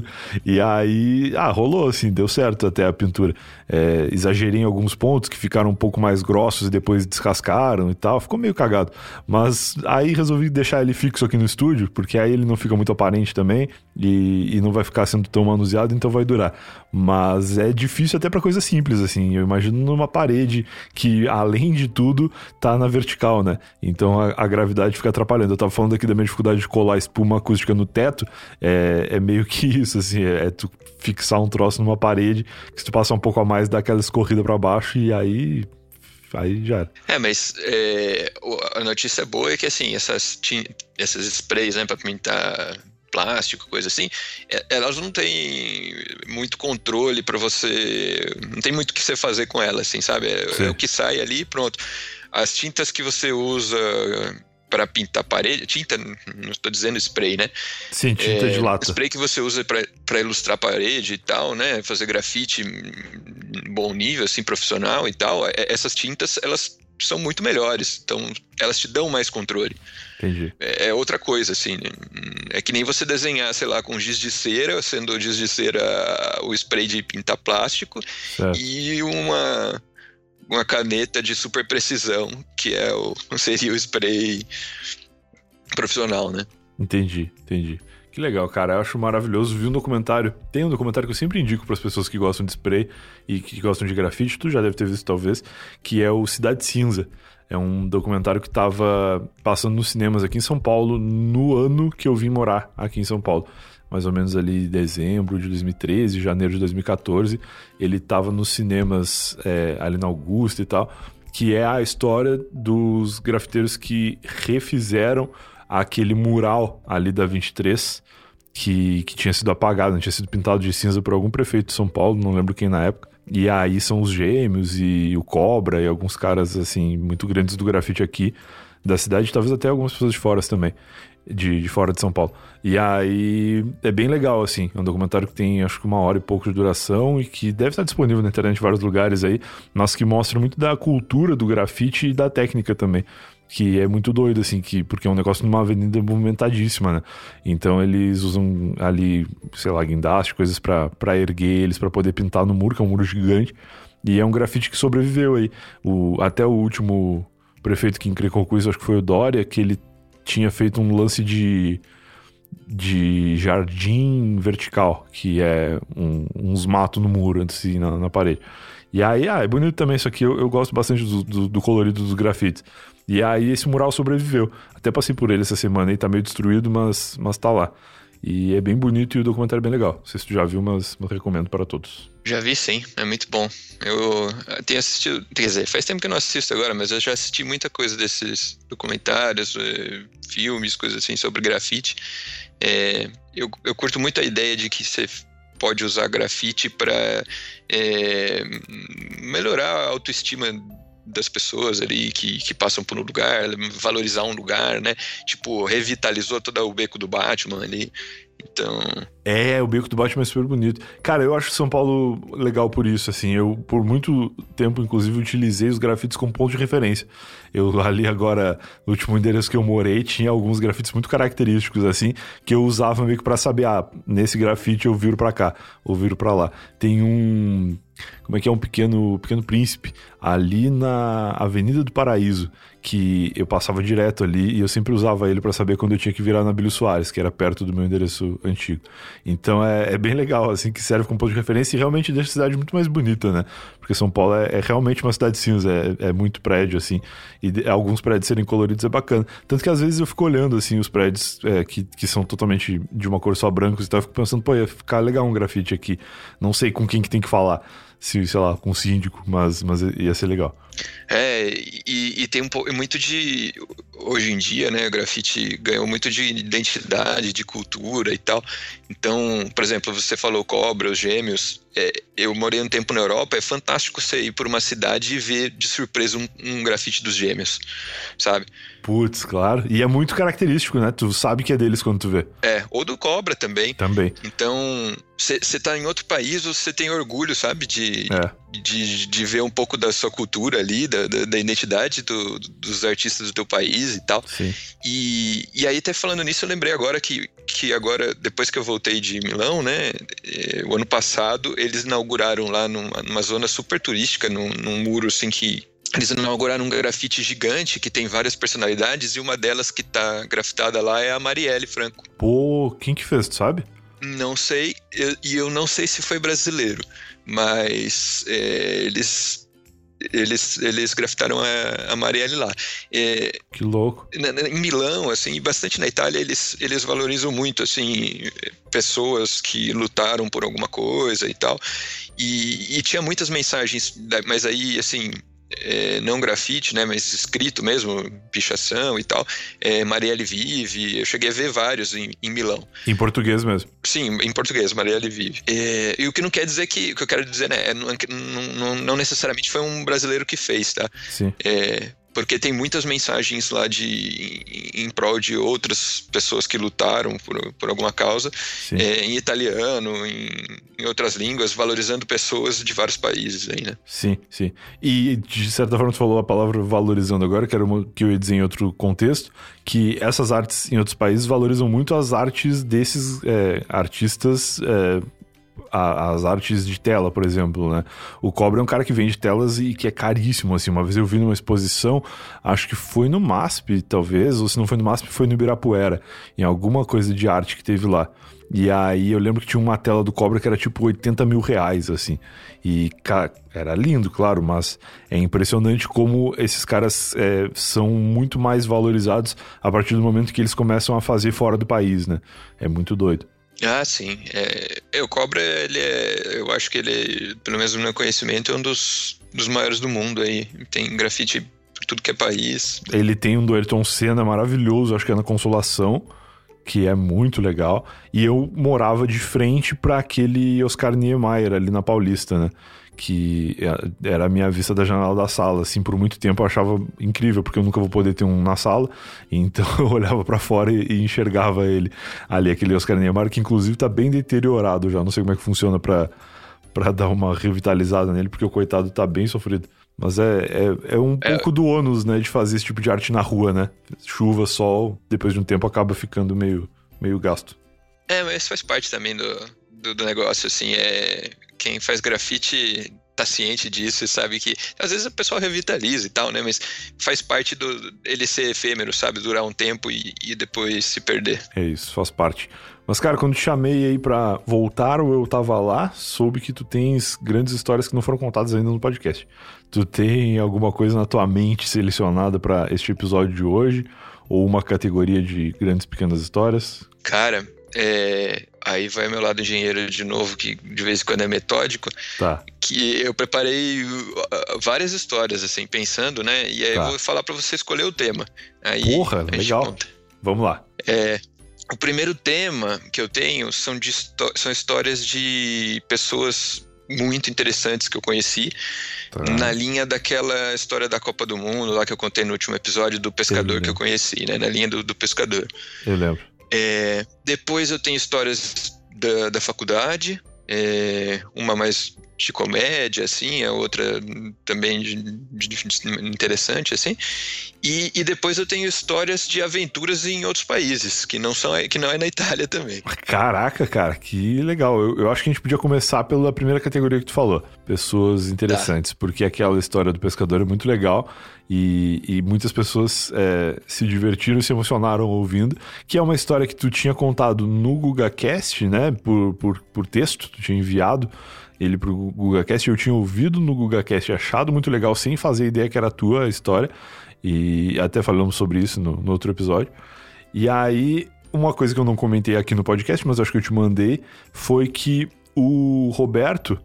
A: E aí, ah, rolou, assim, deu certo até a pintura. É, exagerei em alguns pontos que ficaram um pouco mais grossos e depois descascaram e tal. Ficou meio cagado. Mas aí resolvi deixar ele fixo aqui no estúdio, porque aí ele não fica muito aparente também e, e não vai ficar sendo tão manuseado, então vai durar. Mas é difícil até para coisa simples, assim. Eu imagino numa parede que, além de tudo, tá na vertical, né? Então a, a gravidade fica atrapalhando. Eu tava falando aqui da minha dificuldade de colar espuma acústica no teto. É, é meio que isso, assim. É, é, tu fixar um troço numa parede que se tu passar um pouco a mais, dá aquela escorrida para baixo e aí aí já era.
B: É, mas é, a notícia boa é que assim, essas, essas sprays, né, pra pintar plástico, coisa assim, é, elas não têm muito controle para você. Não tem muito o que você fazer com elas, assim, sabe? É, é o que sai ali e pronto. As tintas que você usa para pintar parede, tinta, não estou dizendo spray, né?
A: Sim, tinta é, de lata.
B: Spray que você usa para ilustrar parede e tal, né? Fazer grafite bom nível, assim, profissional e tal. É, essas tintas, elas são muito melhores. Então, elas te dão mais controle.
A: Entendi.
B: É, é, outra coisa, assim. É que nem você desenhar, sei lá, com giz de cera, sendo o giz de cera o spray de pintar plástico, certo. e uma, uma caneta de super precisão, que é o, seria o spray profissional, né?
A: Entendi, entendi. Que legal, cara. Eu acho maravilhoso. Vi um documentário. Tem um documentário que eu sempre indico para as pessoas que gostam de spray e que gostam de grafite. Tu já deve ter visto, talvez. Que é o Cidade Cinza. É um documentário que estava passando nos cinemas aqui em São Paulo no ano que eu vim morar aqui em São Paulo. Mais ou menos ali dezembro de 2013, janeiro de 2014. Ele estava nos cinemas é, ali na Augusta e tal. Que é a história dos grafiteiros que refizeram aquele mural ali da 23 que, que tinha sido apagado, tinha sido pintado de cinza por algum prefeito de São Paulo, não lembro quem na época. E aí são os gêmeos e o Cobra e alguns caras assim muito grandes do grafite aqui da cidade, talvez até algumas pessoas de fora também. De, de fora de São Paulo. E aí é bem legal, assim. É um documentário que tem acho que uma hora e pouco de duração e que deve estar disponível na internet em vários lugares aí, mas que mostra muito da cultura do grafite e da técnica também que é muito doido, assim, que, porque é um negócio numa avenida movimentadíssima, né? Então eles usam ali, sei lá, guindaste, coisas para erguer eles, para poder pintar no muro, que é um muro gigante. E é um grafite que sobreviveu aí. O, até o último prefeito que encrecou com isso, acho que foi o Dória, que ele tinha feito um lance de, de jardim vertical, que é um, uns matos no muro, antes assim, na, na parede. E aí, ah, é bonito também isso aqui. Eu, eu gosto bastante do, do, do, colorido dos grafites. E aí esse mural sobreviveu. Até passei por ele essa semana e tá meio destruído, mas, mas tá lá. E é bem bonito e o documentário é bem legal. Não sei se tu já viu, mas eu recomendo para todos.
B: Já vi sim, é muito bom. Eu tenho assistido, quer dizer, faz tempo que eu não assisto agora, mas eu já assisti muita coisa desses documentários, eh, filmes, coisas assim sobre grafite. É, eu, eu curto muito a ideia de que você pode usar grafite para é, melhorar a autoestima das pessoas ali que, que passam por um lugar, valorizar um lugar, né? Tipo, revitalizou todo o beco do Batman ali. Então.
A: É, o Beco do Batman é super bonito. Cara, eu acho São Paulo legal por isso, assim. Eu, por muito tempo, inclusive, utilizei os grafites como ponto de referência. Eu ali agora, no último endereço que eu morei, tinha alguns grafites muito característicos, assim, que eu usava meio que pra saber, ah, nesse grafite eu viro pra cá, ou viro pra lá. Tem um. Como é que é? Um pequeno, pequeno príncipe ali na Avenida do Paraíso que eu passava direto ali e eu sempre usava ele para saber quando eu tinha que virar na Bílio Soares, que era perto do meu endereço antigo. Então é, é, bem legal, assim, que serve como ponto de referência e realmente deixa a cidade muito mais bonita, né? Porque São Paulo é, é realmente uma cidade cinza, é, é, muito prédio, assim, e alguns prédios serem coloridos é bacana. Tanto que às vezes eu fico olhando, assim, os prédios é, que, que são totalmente de uma cor só brancos e tal, eu fico pensando, pô, ia ficar legal um grafite aqui. Não sei com quem que tem que falar se, sei lá, com o síndico, mas, mas ia ser legal.
B: É, e, e tem um pouco muito de. Hoje em dia, né, grafite ganhou muito de identidade, de cultura e tal. Então, por exemplo, você falou Cobra, os Gêmeos, é, eu morei um tempo na Europa, é fantástico você ir por uma cidade e ver de surpresa um, um grafite dos gêmeos, sabe?
A: Putz, claro. E é muito característico, né? Tu sabe que é deles quando tu vê.
B: É, ou do Cobra também.
A: Também.
B: Então, você tá em outro país, você tem orgulho, sabe? De, é. de, de ver um pouco da sua cultura ali, da, da, da identidade do, dos artistas do teu país e tal.
A: Sim.
B: E, e aí, até falando nisso, eu lembrei agora que, que agora, depois que eu voltei de Milão, né? Eh, o ano passado, eles inauguraram lá numa, numa zona super turística, num, num muro assim que eles inauguraram um grafite gigante que tem várias personalidades e uma delas que tá grafitada lá é a Marielle Franco.
A: Pô, quem que fez, tu sabe?
B: Não sei, e eu, eu, não sei se foi brasileiro, mas é, eles eles, eles grafitaram a, a Marielle lá. É,
A: que louco.
B: em Milão, assim, e bastante na Itália, eles, eles valorizam muito, assim, pessoas que lutaram por alguma coisa e tal. E, e tinha muitas mensagens, mas aí, assim, é, não grafite, né, mas escrito mesmo, pichação e tal. É, Marielle Vive, eu cheguei a ver vários em, em Milão.
A: Em português mesmo?
B: Sim, em português, Marielle Vive. É, e o que não quer dizer que, o que eu quero dizer, né, é, não, não, não, necessariamente foi um brasileiro que fez, tá?
A: Sim.
B: É, porque tem muitas mensagens lá de em, prol de outras pessoas que lutaram por, por alguma causa, é, em italiano, em, em, outras línguas, valorizando pessoas de vários países aí, né?
A: Sim, sim. E de certa forma tu falou a palavra valorizando agora, que era uma que eu ia dizer em outro contexto, que essas artes em outros países valorizam muito as artes desses é, artistas é, a, as artes de tela, por exemplo, né? O Cobra é um cara que vende telas e que é caríssimo, assim. Uma vez eu vi numa exposição, acho que foi no MASP, talvez, ou se não foi no MASP, foi no Ibirapuera, em alguma coisa de arte que teve lá. E aí eu lembro que tinha uma tela do Cobra que era tipo 80 mil reais, assim. E cara, era lindo, claro, mas é impressionante como esses caras é, são muito mais valorizados a partir do momento que eles começam a fazer fora do país, né? É muito doido.
B: Ah, sim. É, o Cobra, ele é. Eu acho que ele é, pelo menos no meu conhecimento, é um dos, dos maiores do mundo aí. Tem grafite por tudo que é país.
A: Ele tem um do Ayrton Senna maravilhoso, acho que é na Consolação, que é muito legal. E eu morava de frente para aquele Oscar Niemeyer ali na Paulista, né? Que é, era a minha vista da janela da sala, assim, por muito tempo eu achava incrível, porque eu nunca vou poder ter um na sala, então eu olhava para fora e, e, enxergava ele ali, aquele Oscar Niemeyer, que inclusive tá bem deteriorado já, não sei como é que funciona para para dar uma revitalizada nele, porque o coitado tá bem sofrido. Mas é, é, é um é... pouco do ônus, né, de fazer esse tipo de arte na rua, né? Chuva, sol, depois de um tempo acaba ficando meio, meio gasto.
B: É, mas faz parte também do, do, do negócio, assim, é quem faz grafite tá ciente disso e sabe que às vezes o pessoal revitaliza e tal, né? Mas faz parte do ele ser efêmero, sabe? Durar um tempo e, e depois se perder.
A: É isso, faz parte. Mas, cara, quando te chamei aí pra voltar ou eu tava lá, soube que tu tens grandes histórias que não foram contadas ainda no podcast. Tu tem alguma coisa na tua mente selecionada para este episódio de hoje? Ou uma categoria de grandes pequenas histórias?
B: Cara, é, aí vai meu lado engenheiro de novo, que de vez em quando é metódico.
A: Tá.
B: Que eu preparei uh, várias histórias, assim, pensando, né? E aí tá. eu vou falar para você escolher o tema. Aí
A: Porra, legal. Conta. Vamos lá.
B: É, o primeiro tema que eu tenho são, de, são histórias de pessoas muito interessantes que eu conheci tá. na linha daquela história da Copa do Mundo lá que eu contei no último episódio do pescador que eu conheci, né? Na linha do, do pescador.
A: Eu lembro.
B: É, depois eu tenho histórias da, da faculdade, é, uma mais de comédia, assim, a outra também de, de, de interessante, assim. E, e, depois eu tenho histórias de aventuras em outros países, que não, são, que não é na Itália também.
A: Caraca, cara, que legal. Eu, eu acho que a gente podia começar pela primeira categoria que tu falou. Pessoas interessantes, tá. porque aquela história do pescador é muito legal. E, e muitas pessoas é, se divertiram e se emocionaram ouvindo. Que é uma história que tu tinha contado no GugaCast, né? Por, por, por texto, tu tinha enviado ele pro GugaCast. Eu tinha ouvido no GugaCast, achado muito legal, sem fazer ideia que era a tua história. E até falamos sobre isso no, no outro episódio. E aí, uma coisa que eu não comentei aqui no podcast, mas acho que eu te mandei, foi que o Roberto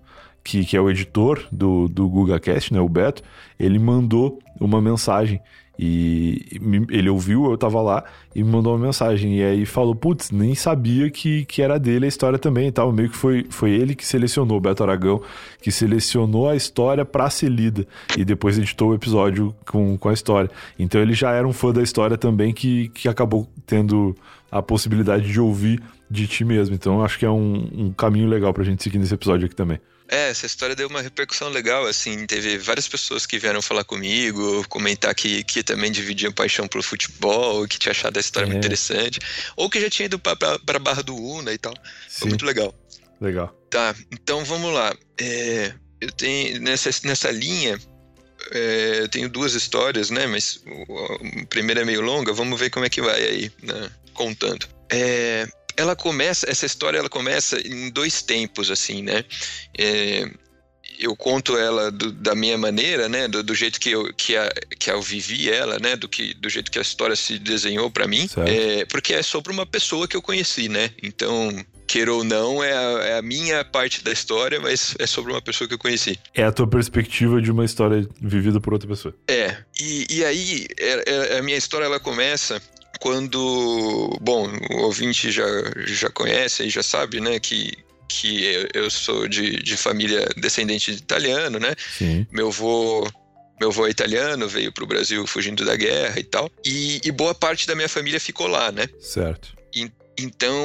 A: que, que é o editor do, do GugaCast, né, o Beto, ele mandou uma mensagem E ele ouviu, eu tava lá e me mandou uma mensagem. E aí falou: Putz, nem sabia que, que era dele a história também e tal. Meio que foi, foi ele que selecionou, o Beto Aragão, que selecionou a história pra ser lida. E depois editou o episódio com, com a história. Então ele já era um fã da história também que, que acabou tendo a possibilidade de ouvir de ti mesmo. Então acho que é um, um caminho legal pra gente seguir nesse episódio aqui também.
B: É, essa história deu uma repercussão legal, assim, teve várias pessoas que vieram falar comigo, comentar que, que também dividiam paixão pelo futebol, que tinha achado a história é. muito interessante, ou que já tinha ido pra Barra do Una e tal. Sim. Foi muito legal.
A: Legal.
B: Tá, então vamos lá. É, eu tenho, nessa, nessa linha, é, eu tenho duas histórias, né, mas a primeira é meio longa, vamos ver como é que vai aí, né, contando. É, ela começa, essa história ela começa em dois tempos, assim, né? É, eu conto ela do, da minha maneira, né, do, do, jeito que eu, que, a, que eu vivi ela, né, do, que, do jeito que a história se desenhou para mim, é, porque é sobre uma pessoa que eu conheci, né, então, queira ou não, é a, é a, minha parte da história, mas é sobre uma pessoa que eu conheci.
A: É a tua perspectiva de uma história vivida por outra pessoa.
B: É, e, e aí, é, é, a minha história, ela começa quando, bom, o ouvinte já, já conhece e já sabe, né, que, que eu sou de, de família descendente de italiano, né?
A: Sim.
B: Meu avô meu avô é italiano, veio para o Brasil fugindo da guerra e tal. E, e, boa parte da minha família ficou lá, né?
A: Certo.
B: E, então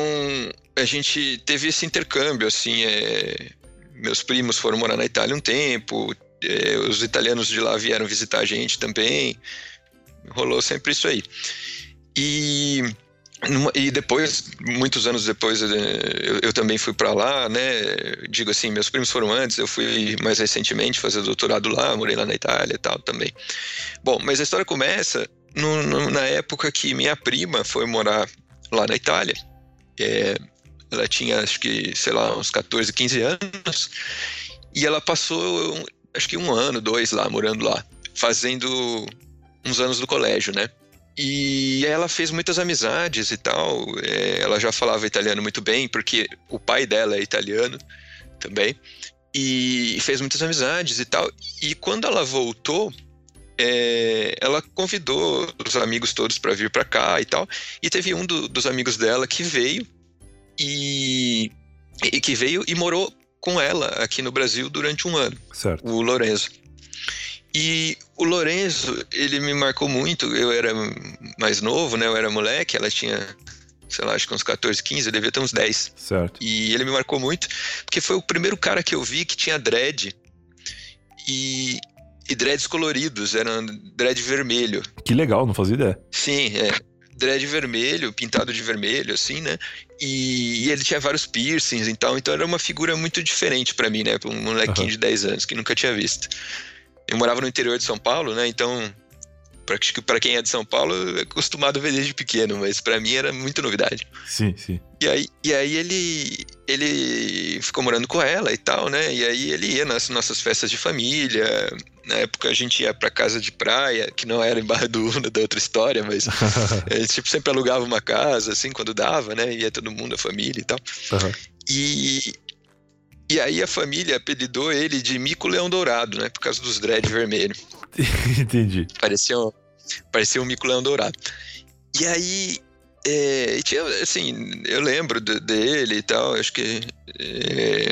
B: a gente teve esse intercâmbio, assim. É... Meus primos foram morar na Itália um tempo, é, os italianos de lá vieram visitar a gente também. Rolou sempre isso aí. E e depois, muitos anos depois, eu, eu também fui para lá, né? Digo assim, meus primos foram antes, eu fui mais recentemente fazer doutorado lá, morei lá na Itália e tal também. Bom, mas a história começa no, no, na época que minha prima foi morar lá na Itália. É, ela tinha, acho que, sei lá, uns 14, 15 anos, e ela passou, acho que um ano, dois lá, morando lá, fazendo uns anos do colégio, né? E ela fez muitas amizades e tal. É, ela já falava italiano muito bem, porque o pai dela é italiano também. E fez muitas amizades e tal. E quando ela voltou, é, ela convidou os amigos todos para vir para cá e tal. E teve um do, dos amigos dela que veio e, e que veio e morou com ela aqui no Brasil durante um ano.
A: Certo.
B: O Lorenzo. E o Lorenzo, ele me marcou muito. Eu era mais novo, né? Eu era moleque, ela tinha, sei lá, acho que uns 14, 15, eu devia ter uns 10.
A: Certo.
B: E ele me marcou muito, porque foi o primeiro cara que eu vi que tinha dread. E, e dreads coloridos, era dread vermelho.
A: Que legal, não fazia ideia.
B: Sim, é. Dread vermelho, pintado de vermelho, assim, né? E, e ele tinha vários piercings e tal, então era uma figura muito diferente para mim, né? Pra um molequinho uhum. de 10 anos que nunca tinha visto. Eu morava no interior de São Paulo, né? Então, para quem é de São Paulo, é acostumado a ver desde pequeno, mas para mim era muita novidade.
A: Sim, sim.
B: E aí, e aí ele, ele ficou morando com ela e tal, né? E aí ele ia nas nossas festas de família. Na época a gente ia pra casa de praia, que não era em Barra do Una, da outra história, mas a gente tipo, sempre alugava uma casa, assim, quando dava, né? Ia todo mundo, a família e tal. Uhum. E, e aí a família apelidou ele de Mico Leão Dourado, né? Por causa dos dread vermelho.
A: Entendi.
B: Parecia um, parecia um Mico Leão Dourado. E aí, é, tinha, assim, eu lembro de, dele e tal, acho que. É,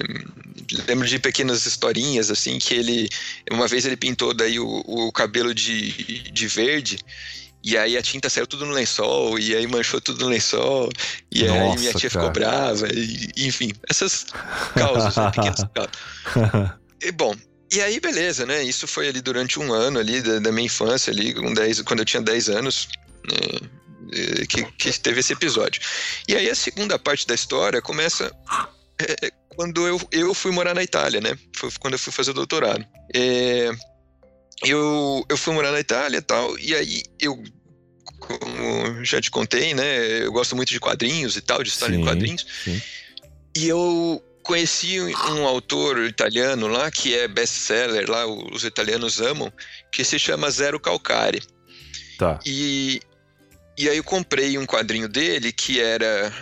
B: lembro de pequenas historinhas, assim, que ele. Uma vez ele pintou daí o, o cabelo de, de verde e aí a tinta saiu tudo no lençol, e aí manchou tudo no lençol, e Nossa, aí minha tia cara. ficou brava, e, enfim, essas causas, né, pequenas causas. E bom, e aí beleza, né? Isso foi ali durante um ano ali da, da minha infância ali, com 10, quando eu tinha 10 anos, né, que, que teve esse episódio. E aí a segunda parte da história começa é, quando eu, eu fui morar na Itália, né? Foi quando eu fui fazer o doutorado. É, eu, eu fui morar na Itália e tal, e aí eu, como já te contei, né, eu gosto muito de quadrinhos e tal, de história sim, de quadrinhos, sim. e eu conheci um autor italiano lá, que é best-seller lá, os italianos amam, que se chama Zero Calcare.
A: Tá.
B: E, e aí eu comprei um quadrinho dele que era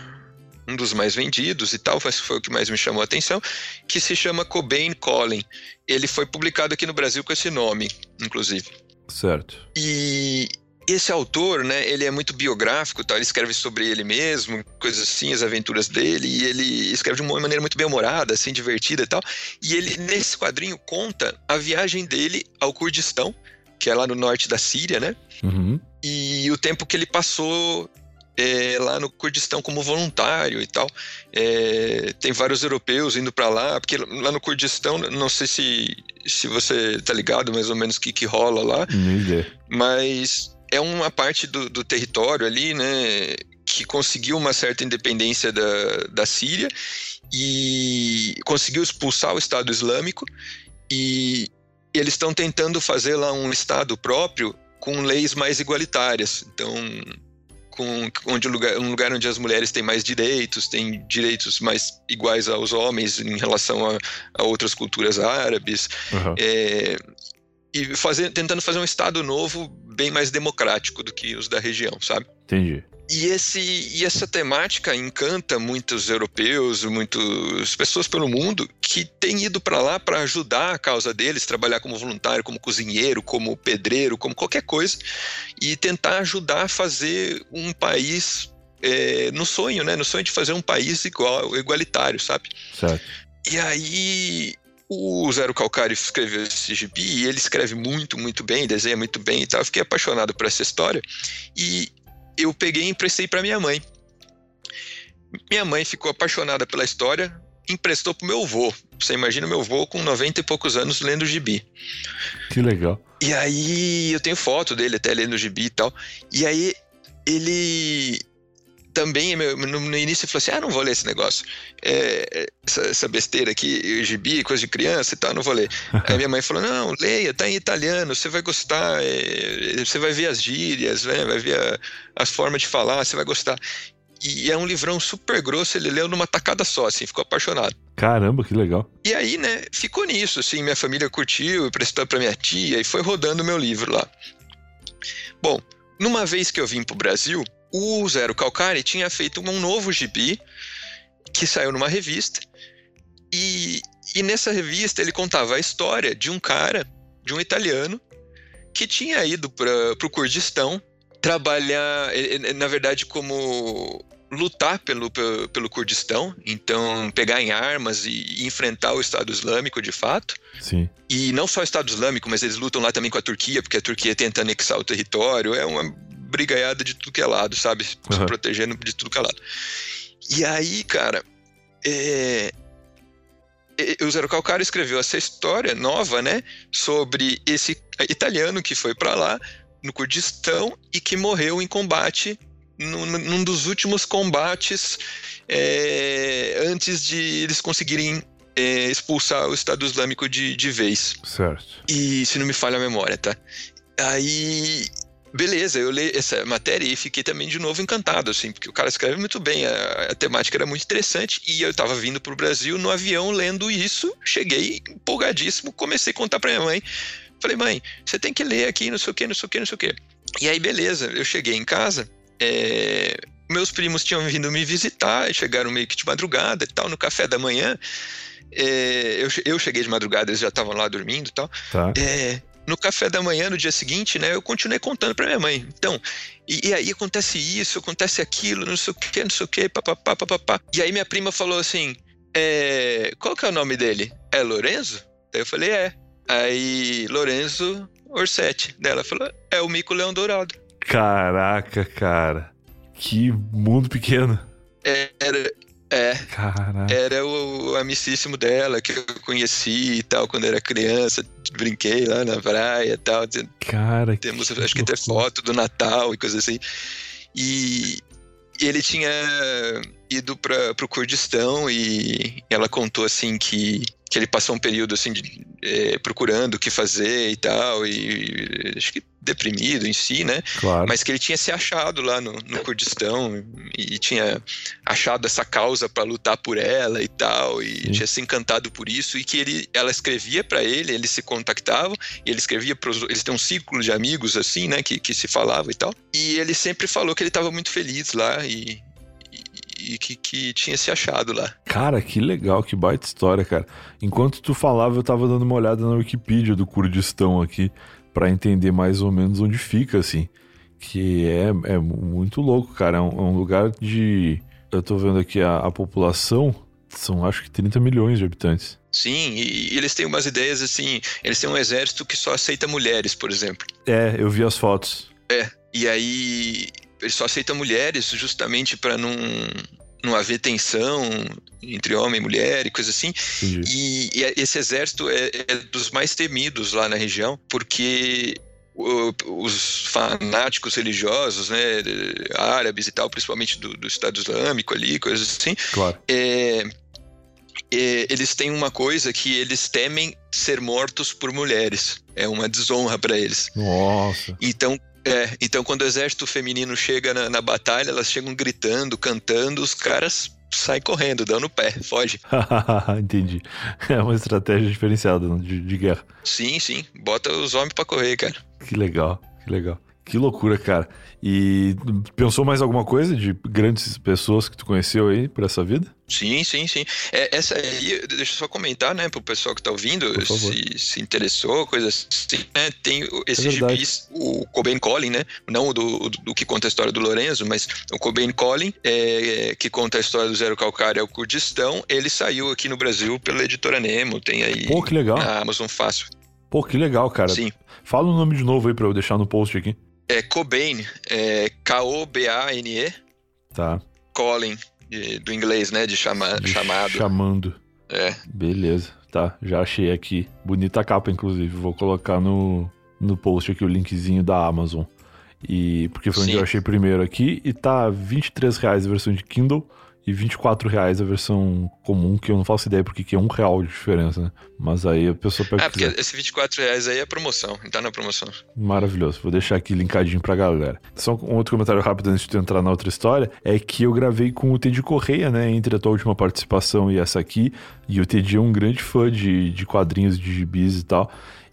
B: um dos mais vendidos e tal, foi o que mais me chamou a atenção, que se chama Cobain Colin. Ele foi publicado aqui no Brasil com esse nome, inclusive.
A: Certo.
B: E, esse autor, né, ele é muito biográfico, tá? ele escreve sobre ele mesmo, coisas assim, as aventuras dele, e ele escreve de uma maneira muito bem-humorada, assim, divertida e tal. E ele, nesse quadrinho, conta a viagem dele ao Kurdistão, que é lá no norte da Síria, né?
A: Uhum.
B: E o tempo que ele passou é, lá no Kurdistão como voluntário e tal. É, tem vários europeus indo para lá, porque lá no Kurdistão, não sei se, se você tá ligado mais ou menos o que, que rola lá, mas é uma parte do, do território ali, né, que conseguiu uma certa independência da, da Síria e conseguiu expulsar o Estado Islâmico e eles estão tentando fazer lá um Estado próprio com leis mais igualitárias. Então, com onde um lugar, um lugar onde as mulheres têm mais direitos, têm direitos mais iguais aos homens em relação a, a outras culturas árabes. Uhum. É, e fazer, tentando fazer um Estado novo bem mais democrático do que os da região, sabe?
A: Entendi.
B: E, esse, e essa temática encanta muitos europeus, muitas pessoas pelo mundo que têm ido para lá para ajudar a causa deles, trabalhar como voluntário, como cozinheiro, como pedreiro, como qualquer coisa, e tentar ajudar a fazer um país é, no sonho, né? No sonho de fazer um país igual, igualitário, sabe?
A: Certo.
B: E aí o Zero Calcário escreveu esse gibi e ele escreve muito, muito bem, desenha muito bem e tal. Eu fiquei apaixonado por essa história. E eu peguei e emprestei para minha mãe. Minha mãe ficou apaixonada pela história, emprestou pro meu avô. Você imagina meu avô com 90 e poucos anos lendo gibi.
A: Que legal.
B: E aí eu tenho foto dele até lendo gibi e tal. E aí ele também no, início falou assim: ah, não vou ler esse negócio. É, essa, essa, besteira aqui, gibi, coisa de criança e tal, não vou ler. Aí minha mãe falou: não, leia, tá em italiano, você vai gostar, é, você vai ver as gírias, né, vai ver a, as formas de falar, você vai gostar. E é um livrão super grosso, ele leu numa tacada só, assim, ficou apaixonado.
A: Caramba, que legal.
B: E aí, né, ficou nisso, assim, minha família curtiu, emprestou pra minha tia e foi rodando o meu livro lá. Bom, numa vez que eu vim pro Brasil, o Zero Calcari tinha feito um novo gibi que saiu numa revista. E, e nessa revista ele contava a história de um cara, de um italiano, que tinha ido para o Kurdistão trabalhar, na verdade, como lutar pelo, pelo, pelo, Kurdistão, então pegar em armas e, e, enfrentar o Estado Islâmico de fato.
A: Sim.
B: E não só o Estado Islâmico, mas eles lutam lá também com a Turquia, porque a Turquia tenta anexar o território. É uma brigaiada de tudo que é lado, sabe? Uhum. Se protegendo de tudo que é lado. E aí, cara, é... o Zero Calcário escreveu essa história nova, né? Sobre esse italiano que foi para lá, no Kurdistão, e que morreu em combate, num, num dos últimos combates é... antes de eles conseguirem é, expulsar o Estado Islâmico de, de vez.
A: Certo.
B: E se não me falha a memória, tá? Aí Beleza, eu li essa matéria e fiquei também de novo encantado, assim, porque o cara escreve muito bem, a, a temática era muito interessante e eu estava vindo para o Brasil no avião lendo isso, cheguei empolgadíssimo, comecei a contar para minha mãe, falei, mãe, você tem que ler aqui, não sei o que, não sei o que, não sei o que. E aí, beleza, eu cheguei em casa, é, meus primos tinham vindo me visitar, chegaram meio que de madrugada e tal, no café da manhã, é, eu, eu cheguei de madrugada, eles já estavam lá dormindo e tal.
A: Tá.
B: É, no café da manhã, no dia seguinte, né, eu continuei contando para minha mãe. Então, e, e, aí acontece isso, acontece aquilo, não sei o que, não sei o que, papapá, papapá. E aí minha prima falou assim, é, qual que é o nome dele? É Lorenzo? Aí eu falei, é. Aí, Lorenzo Orsetti. Dela falou, é o Mico Leão Dourado.
A: Caraca, cara. Que mundo pequeno.
B: É, era, é.
A: Caraca.
B: Era o, o, amicíssimo dela que eu conheci e tal quando era criança. Brinquei lá na praia e tal.
A: Cara,
B: Temos, que acho que até foto do Natal e coisas assim. E ele tinha ido para o Kurdistão e ela contou assim que que ele passou um período assim de, é, procurando o que fazer e tal, e acho que deprimido em si, né?
A: Claro.
B: Mas que ele tinha se achado lá no, no Kurdistão e, tinha achado essa causa para lutar por ela e tal, e Sim. tinha se encantado por isso, e que ele, ela escrevia para ele, eles se contactavam, e ele escrevia para eles têm um círculo de amigos assim, né, que, que se falava e tal, e ele sempre falou que ele estava muito feliz lá e e que, que tinha se achado lá.
A: Cara, que legal, que baita história, cara. Enquanto tu falava, eu tava dando uma olhada na Wikipedia do Kurdistão aqui para entender mais ou menos onde fica, assim. Que é, é muito louco, cara. É um, é um lugar de. Eu tô vendo aqui a, a população, são acho que 30 milhões de habitantes.
B: Sim, e, e, eles têm umas ideias assim. Eles têm um exército que só aceita mulheres, por exemplo.
A: É, eu vi as fotos.
B: É, e aí ele só aceita mulheres justamente para não, não haver tensão entre homem e mulher e coisa assim. E, e, esse exército é, é, dos mais temidos lá na região, porque os fanáticos religiosos, né, árabes e tal, principalmente do, do Estado Islâmico ali, coisas assim,
A: claro.
B: é, é, eles têm uma coisa que eles temem ser mortos por mulheres. É uma desonra para eles.
A: Nossa.
B: Então, é, então quando o exército feminino chega na, na batalha, elas chegam gritando, cantando, os caras saem correndo, dando pé, foge.
A: Entendi. É uma estratégia diferenciada de, de guerra.
B: Sim, sim. Bota os homens para correr, cara.
A: Que legal, que legal. Que loucura, cara. E pensou mais alguma coisa de grandes pessoas que tu conheceu aí por essa vida?
B: Sim, sim, sim. É, essa aí, deixa eu só comentar, né, pro pessoal que tá ouvindo, se, se interessou, coisa assim, né, tem esse é gibis, o Cobain Collin, né, não o do, do, que conta a história do Lorenzo, mas o Cobain Collin, é, que conta a história do Zero Calcário ao Kurdistão, ele saiu aqui no Brasil pela editora Nemo, tem aí
A: Pô, que legal.
B: na Amazon Fácil.
A: Pô, que legal, cara.
B: Sim.
A: Fala o nome de novo aí pra eu deixar no post aqui.
B: É Cobain, é K-O-B-A-N-E.
A: Tá.
B: Colin, de, do inglês, né? De, chama, de chamado.
A: Chamando.
B: É.
A: Beleza, tá. Já achei aqui. Bonita capa, inclusive. Vou colocar no, no post aqui o linkzinho da Amazon. E porque foi onde Sim. eu achei primeiro aqui. E tá 23 reais a versão de Kindle e 24 reais a versão comum, que eu não faço ideia porque que é um real de diferença, né? Mas aí a pessoa pega.
B: É, porque quiser. esse 24 reais aí é promoção, tá na promoção.
A: Maravilhoso, vou deixar aqui linkadinho pra galera. Só um outro comentário rápido antes de entrar na outra história, é que eu gravei com o Teddy Correia, né? Entre a tua última participação e essa aqui, e o Teddy é um grande fã de, de quadrinhos, de gibis e tal.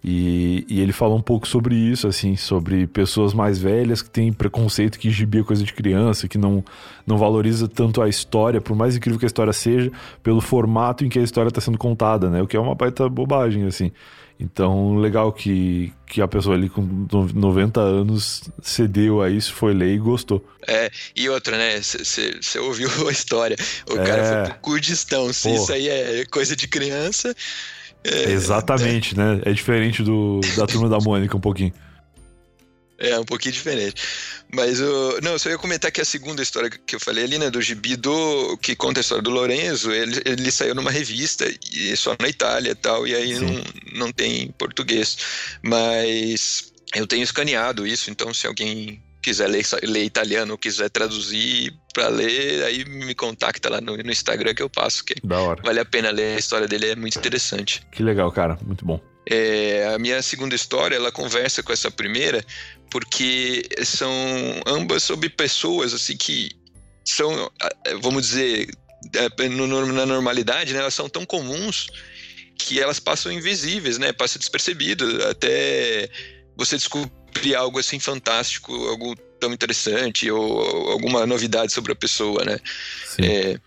A: E, e, ele fala um pouco sobre isso, assim, sobre pessoas mais velhas que têm preconceito que gibi é coisa de criança, que não, não valoriza tanto a história, por mais incrível que a história seja, pelo formato em que a história está sendo contada, né? O que é uma baita bobagem, assim. Então, legal que, que a pessoa ali com 90 anos cedeu a isso, foi ler e gostou.
B: É, e outra, né? Você ouviu a história. O é... cara foi pro Kurdistão. Se Pô. isso aí é coisa de criança,
A: é, Exatamente, é, né? É diferente do, da turma da Mônica um pouquinho.
B: É, um pouquinho diferente. Mas, uh, não, eu só ia comentar que a segunda história que eu falei ali, né, do gibi do, que conta a história do Lorenzo, ele, ele saiu numa revista, e só na Itália e tal, e aí não, não tem português. Mas eu tenho escaneado isso, então se alguém quiser ler, ler italiano, quiser traduzir para ler, aí me contacta lá no, no, Instagram que eu passo. Que
A: da hora.
B: Vale a pena ler, a história dele é muito interessante.
A: Que legal, cara, muito bom.
B: É, a minha segunda história, ela conversa com essa primeira, porque são ambas sobre pessoas, assim, que são, vamos dizer, é, na normalidade, né, elas são tão comuns que elas passam invisíveis, né, passam despercebido, até você descobrir algo assim fantástico, algo tão interessante ou alguma novidade sobre a pessoa, né? É,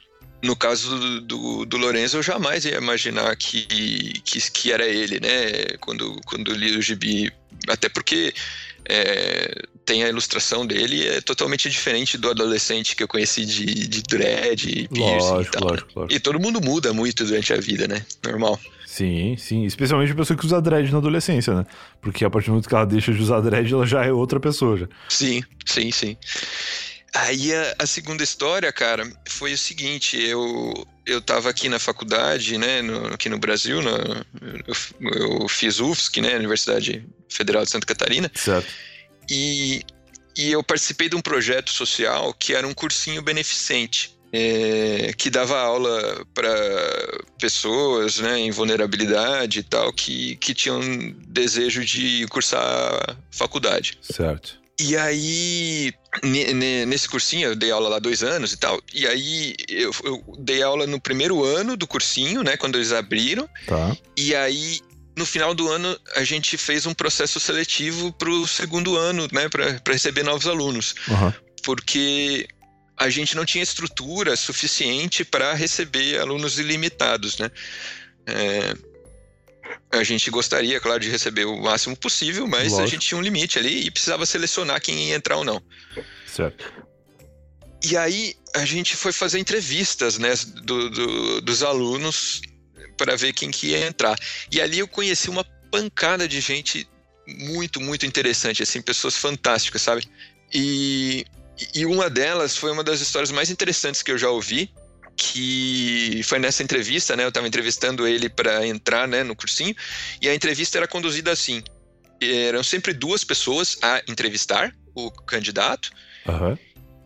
B: no caso do, do, do, Lorenzo, eu jamais ia imaginar que, que, que era ele, né? Quando, quando li o gibi. Até porque é, tem a ilustração dele é totalmente diferente do adolescente que eu conheci de, de dread e piercing lógico, e tal. Lógico, né? lógico. E todo mundo muda muito durante a vida, né? Normal.
A: Sim, sim. Especialmente a pessoa que usa dread na adolescência, né? Porque a partir do momento que ela deixa de usar dread, ela já é outra pessoa. Já.
B: Sim, sim, sim. Aí a, a, segunda história, cara, foi o seguinte: eu, eu tava aqui na faculdade, né, no, aqui no Brasil, eu, eu, fiz UFSC, né, Universidade Federal de Santa Catarina.
A: Certo.
B: E, e eu participei de um projeto social que era um cursinho beneficente é, que dava aula para pessoas né, em vulnerabilidade e tal, que, que tinham desejo de cursar faculdade.
A: Certo.
B: E aí, nesse cursinho, eu dei aula lá dois anos e tal. E aí, eu, eu dei aula no primeiro ano do cursinho, né? Quando eles abriram.
A: Tá.
B: E aí, no final do ano, a gente fez um processo seletivo para o segundo ano, né? Para receber novos alunos.
A: Uhum.
B: Porque a gente não tinha estrutura suficiente para receber alunos ilimitados, né? É, a gente gostaria, claro, de receber o máximo possível, mas Lógico. a gente tinha um limite ali e precisava selecionar quem ia entrar ou não.
A: Certo.
B: E aí a gente foi fazer entrevistas, né, do, do, dos alunos para ver quem que ia entrar. E ali eu conheci uma pancada de gente muito, muito interessante, assim, pessoas fantásticas, sabe? E, e uma delas foi uma das histórias mais interessantes que eu já ouvi, que foi nessa entrevista, né? Eu estava entrevistando ele para entrar, né, no cursinho, e a entrevista era conduzida assim: eram sempre duas pessoas a entrevistar o candidato,
A: uhum.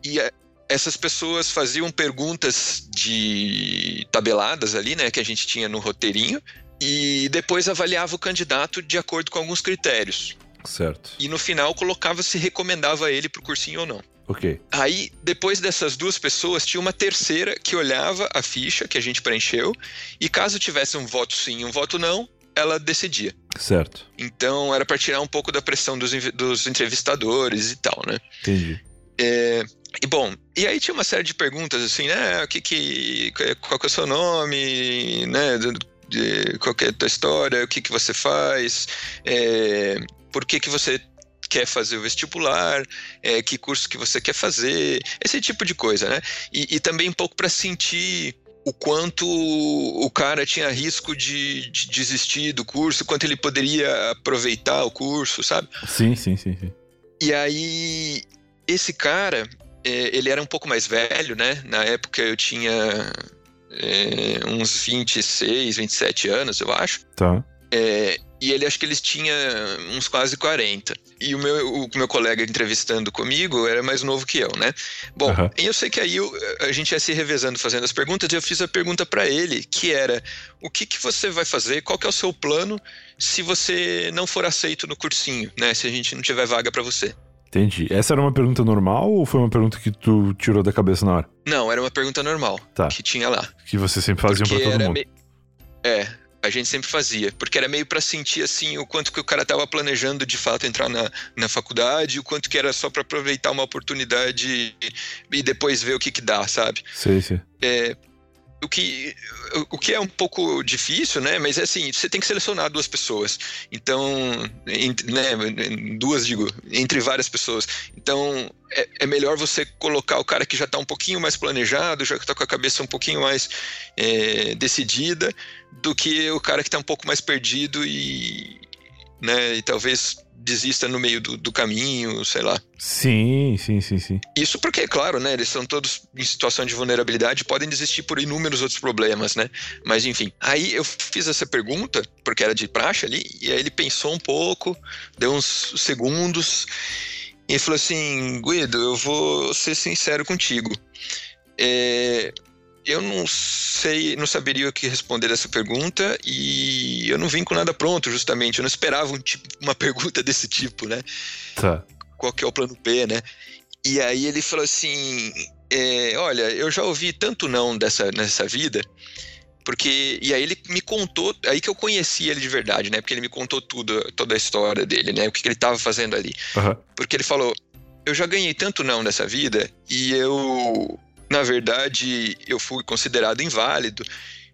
B: e a, essas pessoas faziam perguntas de tabeladas ali, né, que a gente tinha no roteirinho, e depois avaliava o candidato de acordo com alguns critérios.
A: Certo.
B: E no final colocava se recomendava ele para o cursinho ou não.
A: Ok.
B: Aí, depois dessas duas pessoas, tinha uma terceira que olhava a ficha que a gente preencheu e caso tivesse um voto sim e um voto não, ela decidia.
A: Certo.
B: Então era para tirar um pouco da pressão dos, dos entrevistadores e tal, né?
A: Entendi.
B: É, e bom, e aí tinha uma série de perguntas assim, né? O que que, qual que é o seu nome, né? De, qual que é a tua história, o que que você faz, é, por que que você quer fazer o vestibular, é, que curso que você quer fazer, esse tipo de coisa, né? E, e também um pouco para sentir o quanto o cara tinha risco de, de, desistir do curso, quanto ele poderia aproveitar o curso, sabe?
A: Sim, sim, sim. sim.
B: E aí, esse cara, é, ele era um pouco mais velho, né? Na época eu tinha é, uns 26, 27 anos, eu acho.
A: Tá.
B: É, e ele acho que eles tinha uns quase 40. E o meu, o meu colega entrevistando comigo era mais novo que eu, né? Bom, uhum. e eu sei que aí eu, a gente ia se revezando fazendo as perguntas e eu fiz a pergunta para ele, que era: o que, que você vai fazer? Qual que é o seu plano se você não for aceito no cursinho, né? Se a gente não tiver vaga para você.
A: Entendi. Essa era uma pergunta normal ou foi uma pergunta que tu tirou da cabeça na hora?
B: Não, era uma pergunta normal.
A: Tá.
B: Que tinha lá.
A: Que você sempre fazia pra todo mundo. Me...
B: É, a gente sempre fazia, porque era meio para sentir assim o quanto que o cara tava planejando de fato entrar na, na faculdade, o quanto que era só para aproveitar uma oportunidade e, e, depois ver o que que dá, sabe?
A: Sim, sim.
B: É, o que, o que é um pouco difícil, né? Mas é assim, você tem que selecionar duas pessoas. Então, entre, né, duas, digo, entre várias pessoas. Então, é, é, melhor você colocar o cara que já está um pouquinho mais planejado, já que está com a cabeça um pouquinho mais é, decidida, do que o cara que está um pouco mais perdido e, né, e talvez desista no meio do, do, caminho, sei lá.
A: Sim, sim, sim, sim.
B: Isso porque, claro, né, eles são todos em situação de vulnerabilidade, podem desistir por inúmeros outros problemas, né? Mas enfim, aí eu fiz essa pergunta, porque era de praxe ali, e aí ele pensou um pouco, deu uns segundos, e falou assim, Guido, eu vou ser sincero contigo. É, eu não sei, não saberia o que responder essa pergunta e eu não vim com nada pronto, justamente. Eu não esperava um tipo, uma pergunta desse tipo, né?
A: Tá.
B: Qual que é o plano B, né? E aí ele falou assim: é, olha, eu já ouvi tanto não dessa, nessa vida, porque. E aí ele me contou, aí que eu conheci ele de verdade, né? Porque ele me contou tudo, toda a história dele, né? O que, que ele estava fazendo ali.
A: Uhum.
B: Porque ele falou: eu já ganhei tanto não nessa vida e eu na verdade, eu fui considerado inválido.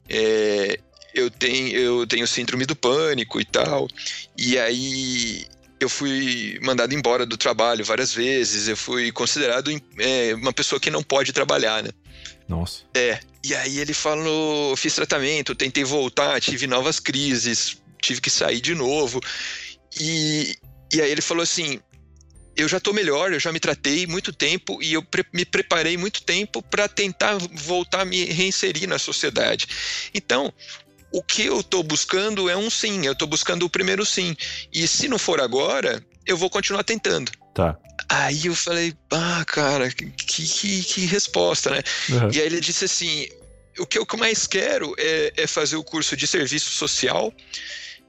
B: É, eu, tenho, eu tenho síndrome do pânico e tal. E aí eu fui mandado embora do trabalho várias vezes. Eu fui considerado é, uma pessoa que não pode trabalhar, né?
A: Nossa.
B: É. E aí ele falou: fiz tratamento, tentei voltar, tive novas crises, tive que sair de novo. E, e aí ele falou assim: eu já estou melhor, eu já me tratei muito tempo e eu pre me preparei muito tempo para tentar voltar a me reinserir na sociedade. Então, o que eu estou buscando é um sim, eu estou buscando o primeiro sim. E se não for agora, eu vou continuar tentando.
A: Tá.
B: Aí eu falei, ah, cara, que, que, que resposta, né? Uhum. E aí ele disse assim: o que eu mais quero é, é fazer o curso de serviço social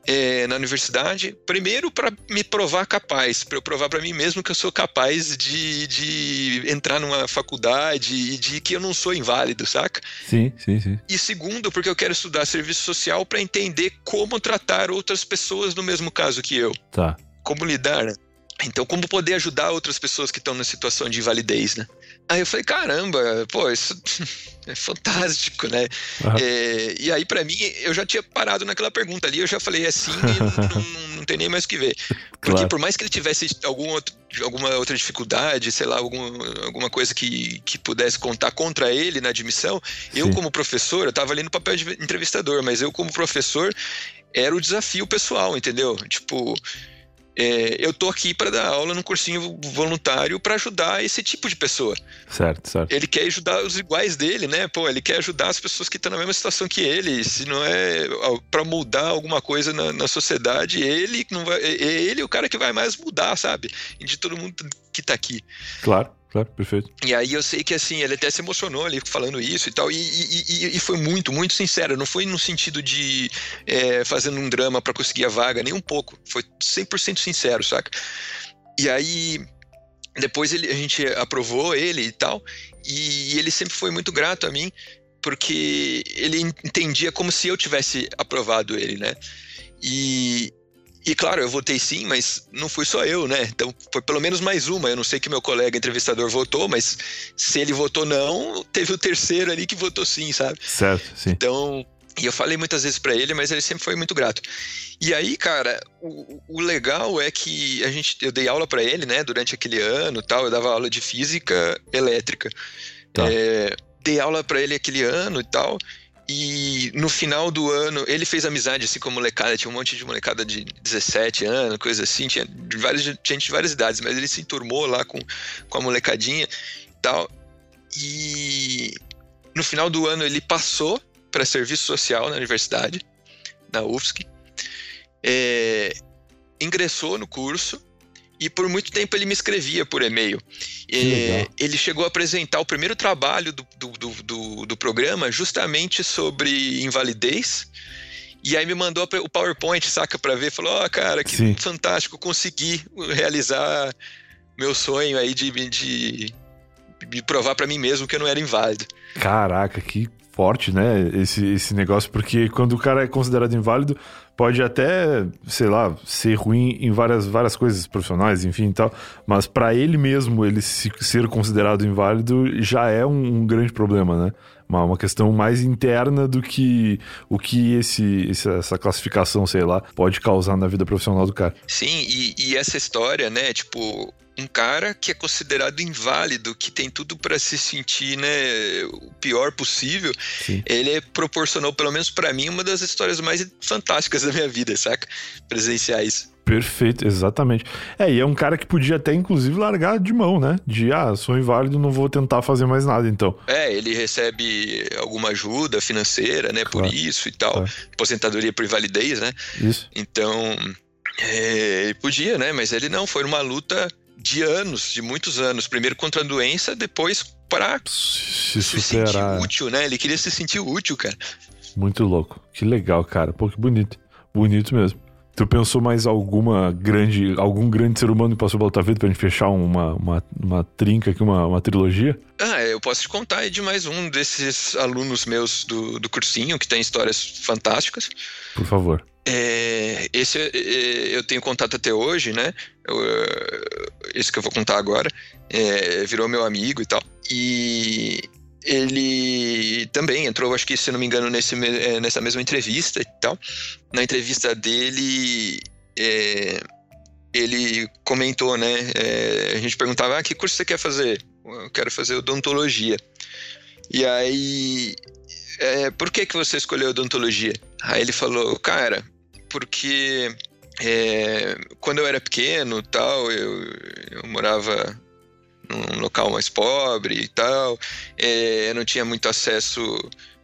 B: é, na universidade, primeiro para me provar capaz, para eu provar para mim mesmo que eu sou capaz de, de entrar numa faculdade e de que eu não sou inválido, saca?
A: Sim, sim, sim.
B: E segundo, porque eu quero estudar serviço social para entender como tratar outras pessoas no mesmo caso que eu.
A: Tá.
B: Como lidar, né? Então, como poder ajudar outras pessoas que estão na situação de invalidez, né? Aí eu falei, caramba, pô, isso é fantástico, né? Uhum. É, e aí, para mim, eu já tinha parado naquela pergunta ali, eu já falei assim, não, não, não, tem nem mais o que ver. Porque claro. por mais que ele tivesse algum outro, alguma outra dificuldade, sei lá, algum, alguma coisa que, que pudesse contar contra ele na admissão, Sim. eu como professor, eu tava ali no papel de entrevistador, mas eu como professor, era o desafio pessoal, entendeu? Tipo, é, eu tô aqui para dar aula num cursinho voluntário para ajudar esse tipo de pessoa.
A: Certo, certo.
B: Ele quer ajudar os iguais dele, né? Pô, ele quer ajudar as pessoas que estão na mesma situação que ele. Se não é para mudar alguma coisa na, na, sociedade, ele não vai, é, é ele o cara que vai mais mudar, sabe? De todo mundo que tá aqui.
A: Claro. Claro, perfeito.
B: E aí eu sei que assim, ele até se emocionou ali falando isso e tal, e, e, e foi muito, muito sincero. Não foi no sentido de é, fazendo um drama para conseguir a vaga, nem um pouco. Foi 100% sincero, saca? E aí depois ele, a gente aprovou ele e tal, e ele sempre foi muito grato a mim, porque ele entendia como se eu tivesse aprovado ele, né? E, e claro, eu votei sim, mas não fui só eu, né? Então foi pelo menos mais uma. Eu não sei que meu colega entrevistador votou, mas se ele votou não, teve o terceiro ali que votou sim, sabe?
A: Certo, sim.
B: Então, e eu falei muitas vezes para ele, mas ele sempre foi muito grato. E aí, cara, o, o legal é que a gente, eu dei aula para ele, né? Durante aquele ano, tal. Eu dava aula de física elétrica. Tá. É, dei aula para ele aquele ano e tal. E no final do ano, ele fez amizade assim com a molecada, tinha um monte de molecada de 17 anos, coisa assim, tinha de várias, gente de várias idades, mas ele se enturmou lá com, com a molecadinha e tal. E no final do ano ele passou para serviço social na universidade, na UFSC, é, ingressou no curso e por muito tempo ele me escrevia por e-mail. É, ele chegou a apresentar o primeiro trabalho do, do, do, do, programa justamente sobre invalidez. E aí me mandou o PowerPoint, saca, para ver. Falou: Ó, oh, cara, que Sim. fantástico, consegui realizar meu sonho aí de, de, de provar para mim mesmo que eu não era inválido.
A: Caraca, que forte, né? Esse, esse negócio, porque quando o cara é considerado inválido, pode até, sei lá, ser ruim em várias, várias coisas profissionais, enfim e tal, mas para ele mesmo, ele se, ser considerado inválido já é um, um grande problema, né? Uma, uma questão mais interna do que o que esse, essa classificação, sei lá, pode causar na vida profissional do cara.
B: Sim, e, e essa história, né, tipo, um cara que é considerado inválido, que tem tudo para se sentir, né, o pior possível, Sim. ele proporcionou, pelo menos para mim, uma das histórias mais fantásticas da minha vida, saca? Presenciar isso.
A: Perfeito, exatamente. É, e é um cara que podia até, inclusive, largar de mão, né? De, ah, sou inválido, não vou tentar fazer mais nada, então.
B: É, ele recebe alguma ajuda financeira, né? Claro. Por isso e tal. Claro. Aposentadoria por invalidez, né?
A: Isso.
B: Então, é, ele podia, né? Mas ele não, foi uma luta de anos, de muitos anos. Primeiro contra a doença, depois para se, se sentir útil, né? Ele queria se sentir útil, cara.
A: Muito louco. Que legal, cara. Pô, que bonito. Bonito mesmo. Tu pensou mais alguma grande, algum grande ser humano que passou pela tua vida pra gente fechar uma, uma, uma trinca aqui, uma, uma trilogia?
B: Ah, eu posso te contar de mais um desses alunos meus do, do cursinho que tem histórias fantásticas.
A: Por favor.
B: É, esse é, é, eu tenho contato até hoje, né? Esse que eu vou contar agora é, virou meu amigo e tal. E ele também entrou, acho que se não me engano, nesse, é, nessa mesma entrevista e tal. Na entrevista dele, é, ele comentou, né? É, a gente perguntava: ah, que curso você quer fazer? Eu quero fazer odontologia. E aí, é, por que, que você escolheu odontologia? Aí ele falou: cara, porque é, quando eu era pequeno tal, eu, eu morava num local mais pobre e tal, é, não tinha muito acesso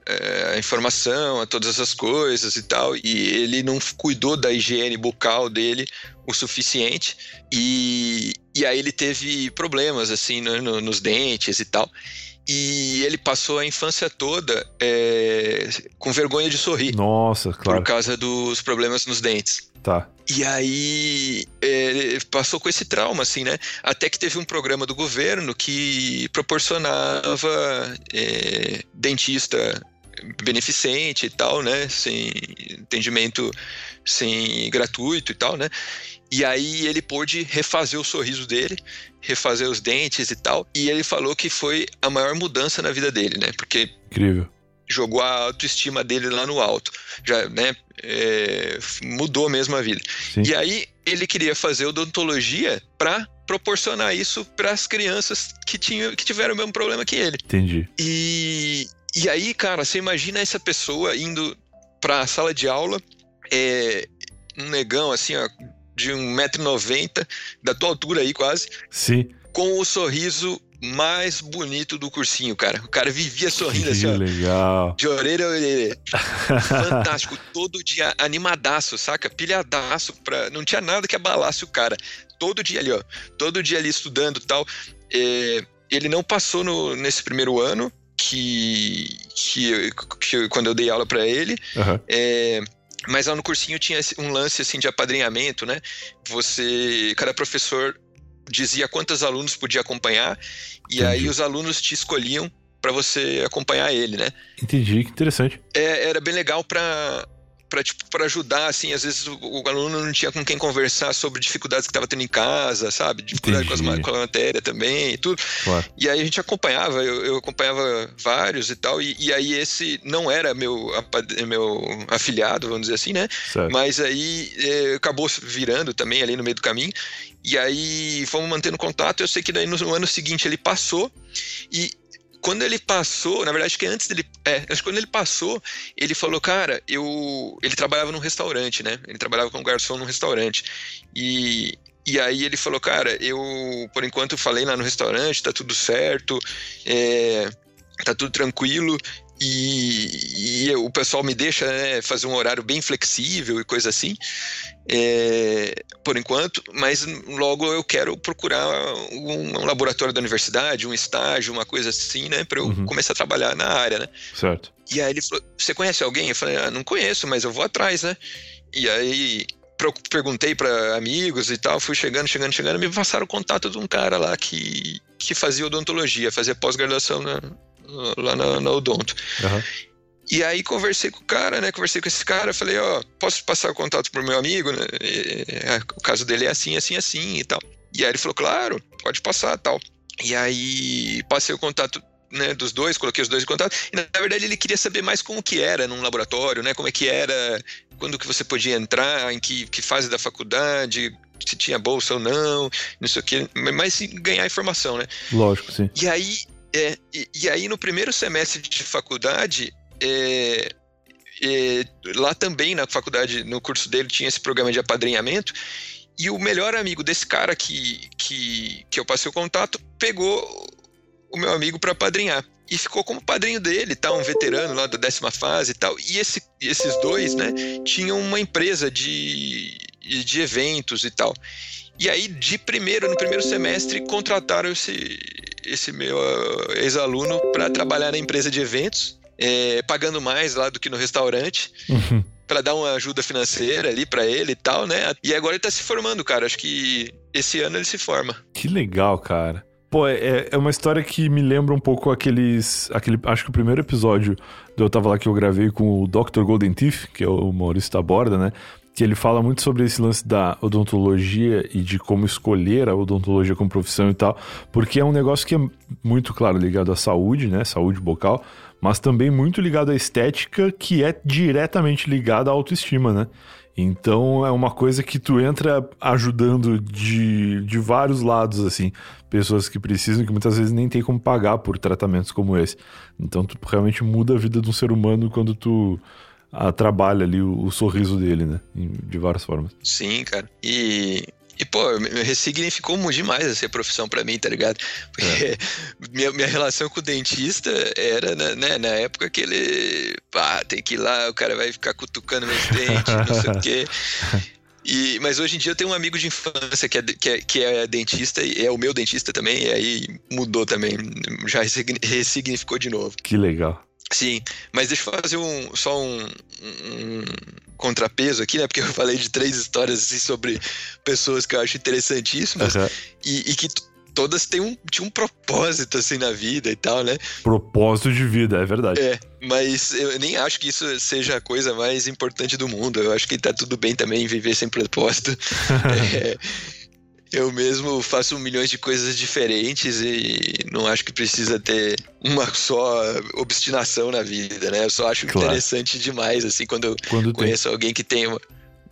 B: é, à informação, a todas essas coisas e tal, e ele não cuidou da higiene bucal dele o suficiente, e, e aí ele teve problemas, assim, no, no, nos dentes e tal, e ele passou a infância toda é, com vergonha de sorrir.
A: Nossa, claro.
B: Por causa dos problemas nos dentes.
A: Tá.
B: E aí é, passou com esse trauma, assim, né? Até que teve um programa do governo que proporcionava é, dentista beneficente e tal, né? Sem atendimento sem gratuito e tal, né? E aí ele pôde refazer o sorriso dele, refazer os dentes e tal. E ele falou que foi a maior mudança na vida dele, né? Porque
A: incrível
B: jogou a autoestima dele lá no alto, já, né? É, mudou mesmo a vida. Sim. E aí ele queria fazer odontologia para proporcionar isso para as crianças que tinham que tiveram o mesmo problema que ele.
A: Entendi.
B: E e aí, cara, você imagina essa pessoa indo para a sala de aula, é, um negão assim, ó, de 1,90m, da tua altura aí quase.
A: Sim.
B: Com o sorriso mais bonito do cursinho, cara. O cara vivia sorrindo
A: que
B: assim, ó.
A: legal.
B: De orelha a orelha. Fantástico. Todo dia animadaço, saca? Pilhadaço. Pra... Não tinha nada que abalasse o cara. Todo dia ali, ó. Todo dia ali estudando e tal. É... Ele não passou no... nesse primeiro ano, que, que, que quando eu dei aula para ele. Uhum. É, mas lá no cursinho tinha um lance assim de apadrinhamento, né? Você, cada professor dizia quantos alunos podia acompanhar e Entendi. aí os alunos te escolhiam para você acompanhar ele, né?
A: Entendi, que interessante.
B: É, era bem legal para para tipo, ajudar, assim, às vezes o, o, aluno não tinha com quem conversar sobre dificuldades que estava tendo em casa, sabe? Dificuldade com, as, com, a matéria também e tudo. Claro. E aí a gente acompanhava, eu, eu acompanhava vários e tal, e, e, aí esse não era meu, meu afiliado, vamos dizer assim, né? Certo. Mas aí é, acabou virando também ali no meio do caminho. E aí fomos mantendo contato. Eu sei que daí no ano seguinte ele passou e quando ele passou, na verdade, que antes dele. É, acho que quando ele passou, ele falou, cara, eu. Ele trabalhava num restaurante, né? Ele trabalhava como garçom num restaurante. E, e aí ele falou, cara, eu, por enquanto, falei lá no restaurante, tá tudo certo, é, tá tudo tranquilo. E, e, o pessoal me deixa né, fazer um horário bem flexível e coisa assim, é, por enquanto, mas logo eu quero procurar um, um, laboratório da universidade, um estágio, uma coisa assim, né, para eu uhum. começar a trabalhar na área, né.
A: Certo.
B: E aí ele falou: Você conhece alguém? Eu falei: ah, Não conheço, mas eu vou atrás, né. E aí perguntei para amigos e tal, fui chegando, chegando, chegando, me passaram o contato de um cara lá que, que fazia odontologia, fazia pós-graduação na, lá na, na Odonto. Uhum. E aí conversei com o cara, né? Conversei com esse cara, falei, ó, oh, posso passar o contato pro meu amigo, né? E, é, o caso dele é assim, assim, assim e tal. E aí ele falou, claro, pode passar tal. E aí passei o contato né, dos dois, coloquei os dois em contato. E na verdade ele queria saber mais como que era num laboratório, né? Como é que era, quando que você podia entrar, em que, que fase da faculdade, se tinha bolsa ou não, não sei o que, mas ganhar informação, né?
A: Lógico, sim.
B: E aí é, e, e, aí no primeiro semestre de faculdade, é, é, lá também na faculdade, no curso dele, tinha esse programa de apadrinhamento. E o melhor amigo desse cara que, que, que eu passei o contato pegou o meu amigo para apadrinhar. E ficou como padrinho dele, tá? Um veterano lá da décima fase e tal. E esse, esses dois, né, tinham uma empresa de, de eventos e tal. E aí, de primeiro, no primeiro semestre, contrataram esse, esse meu uh, ex-aluno para trabalhar na empresa de eventos, é, pagando mais lá do que no restaurante. Uhum. Para dar uma ajuda financeira ali para ele e tal, né? E agora ele tá se formando, cara. Acho que esse ano ele se forma.
A: Que legal, cara. Pô, é, é uma história que me lembra um pouco aqueles. Aquele, acho que o primeiro episódio do Eu Tava Lá que eu gravei com o Dr. Golden Teeth, que é o Maurício Taborda, né? Que ele fala muito sobre esse lance da odontologia e de como escolher a odontologia como profissão e tal, porque é um negócio que é muito, claro, ligado à saúde, né? Saúde bucal, mas também muito ligado à estética, que é diretamente ligada à autoestima, né? Então é uma coisa que tu entra ajudando de, de vários lados, assim. Pessoas que precisam, que muitas vezes nem tem como pagar por tratamentos como esse. Então tu realmente muda a vida de um ser humano quando tu a, trabalha ali o, o, sorriso dele, né? De várias formas.
B: Sim, cara. E. E, pô, ressignificou demais essa profissão para mim, tá ligado? Porque é. minha, minha relação com o dentista era, né, né, na época que ele. Pá, tem que ir lá, o cara vai ficar cutucando meus dentes, não sei o quê. E, mas hoje em dia eu tenho um amigo de infância que é, que é, que é dentista e é o meu dentista também, e aí mudou também, já ressignificou de novo.
A: Que legal.
B: Sim, mas deixa eu fazer um, só um, um, contrapeso aqui, né? Porque eu falei de três histórias assim, sobre pessoas que eu acho interessantíssimas uhum. e, e, que todas têm um, tinham um propósito, assim, na vida e tal, né?
A: Propósito de vida, é verdade.
B: É, mas eu nem acho que isso seja a coisa mais importante do mundo. Eu acho que tá tudo bem também viver sem propósito. é, eu mesmo faço milhões de coisas diferentes e não acho que precisa ter uma só obstinação na vida, né? Eu só acho claro. interessante demais, assim, quando eu quando conheço tem. alguém que tem uma,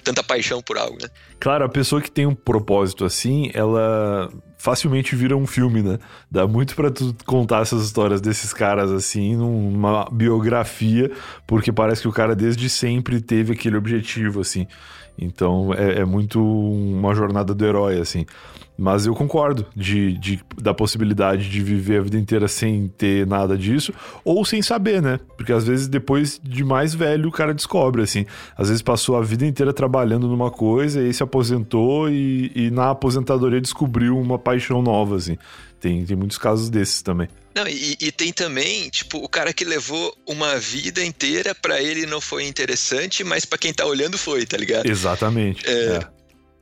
B: tanta paixão por algo, né?
A: Claro, a pessoa que tem um propósito assim, ela facilmente vira um filme, né? Dá muito para tu contar essas histórias desses caras assim numa biografia, porque parece que o cara desde sempre teve aquele objetivo assim. Então é, é muito uma jornada do herói assim. Mas eu concordo de, de, da possibilidade de viver a vida inteira sem ter nada disso, ou sem saber, né? Porque às vezes depois de mais velho o cara descobre, assim. Às vezes passou a vida inteira trabalhando numa coisa, e aí se aposentou e, e na aposentadoria descobriu uma paixão nova, assim. Tem, tem muitos casos desses também.
B: Não, e, e, tem também, tipo, o cara que levou uma vida inteira, para ele não foi interessante, mas para quem tá olhando foi, tá ligado?
A: Exatamente. É, é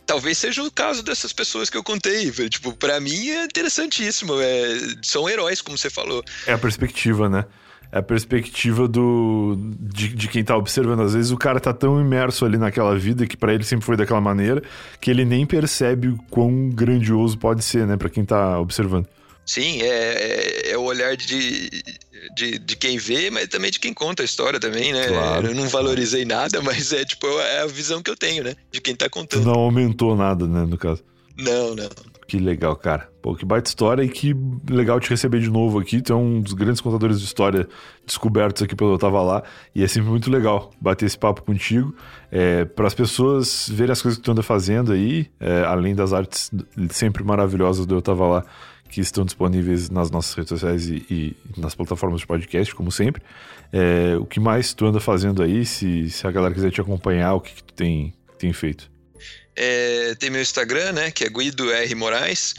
B: talvez seja o caso dessas pessoas que eu contei. Tipo, para mim é interessantíssimo. É, são heróis, como você falou.
A: É a perspectiva, né? É a perspectiva do de, de, quem tá observando. Às vezes o cara tá tão imerso ali naquela vida que para ele sempre foi daquela maneira que ele nem percebe o quão grandioso pode ser, né, para quem tá observando.
B: Sim, é, é, é, o olhar de, de, de quem vê, mas também de quem conta a história também, né? Claro, eu não valorizei claro. nada, mas é tipo, é a visão que eu tenho, né? De quem tá contando.
A: Não aumentou nada, né, no caso.
B: Não, não.
A: Que legal, cara. Pô, que baita história e que legal te receber de novo aqui. Tu é um dos grandes contadores de história descobertos aqui pelo Eu Tava Lá. E é sempre muito legal bater esse papo contigo. É, para as pessoas verem as coisas que tu anda fazendo aí, é, além das artes sempre maravilhosas do Eu Tava Lá que estão disponíveis nas nossas redes sociais e, e nas plataformas de podcast, como sempre. É, o que mais tu anda fazendo aí? Se, se a galera quiser te acompanhar, o que, que tu tem, tem feito?
B: É, tem meu Instagram, né? Que é Guido R. Moraes.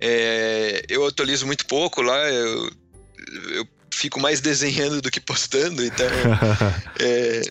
B: É, eu atualizo muito pouco lá. Eu, eu fico mais desenhando do que postando, então. é,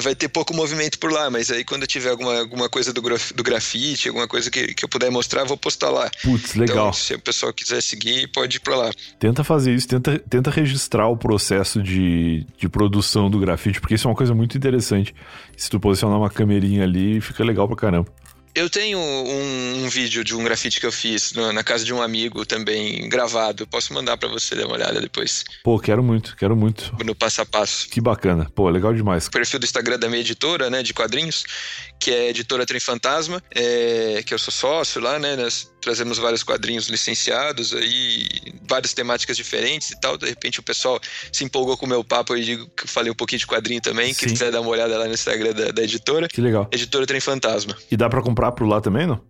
B: vai ter pouco movimento por lá, mas aí quando tiver alguma, alguma coisa do, graf, do grafite, alguma coisa que, que eu puder mostrar, vou postar lá.
A: Putz, legal. Então,
B: se o pessoal quiser seguir, pode ir pra lá.
A: Tenta fazer isso, tenta, tenta registrar o processo de, de produção do grafite, porque isso é uma coisa muito interessante. Se tu posicionar uma camerinha ali, fica legal pra caramba.
B: Eu tenho um, um, vídeo de um grafite que eu fiz no, na casa de um amigo também gravado. Posso mandar para você dar uma olhada depois.
A: Pô, quero muito, quero muito.
B: No passo a passo.
A: Que bacana. Pô, legal demais.
B: O perfil do Instagram da minha editora, né, de quadrinhos, que é Editora Trem Fantasma, é, que eu sou sócio lá, né, nós trazemos vários quadrinhos licenciados aí, várias temáticas diferentes e tal. De repente o pessoal se empolgou com o meu papo e digo que eu falei um pouquinho de quadrinho também, Sim. que quiser dar uma olhada lá no Instagram da, da editora.
A: Que legal.
B: Editora Trem Fantasma.
A: E dá para comprar por lá também, não?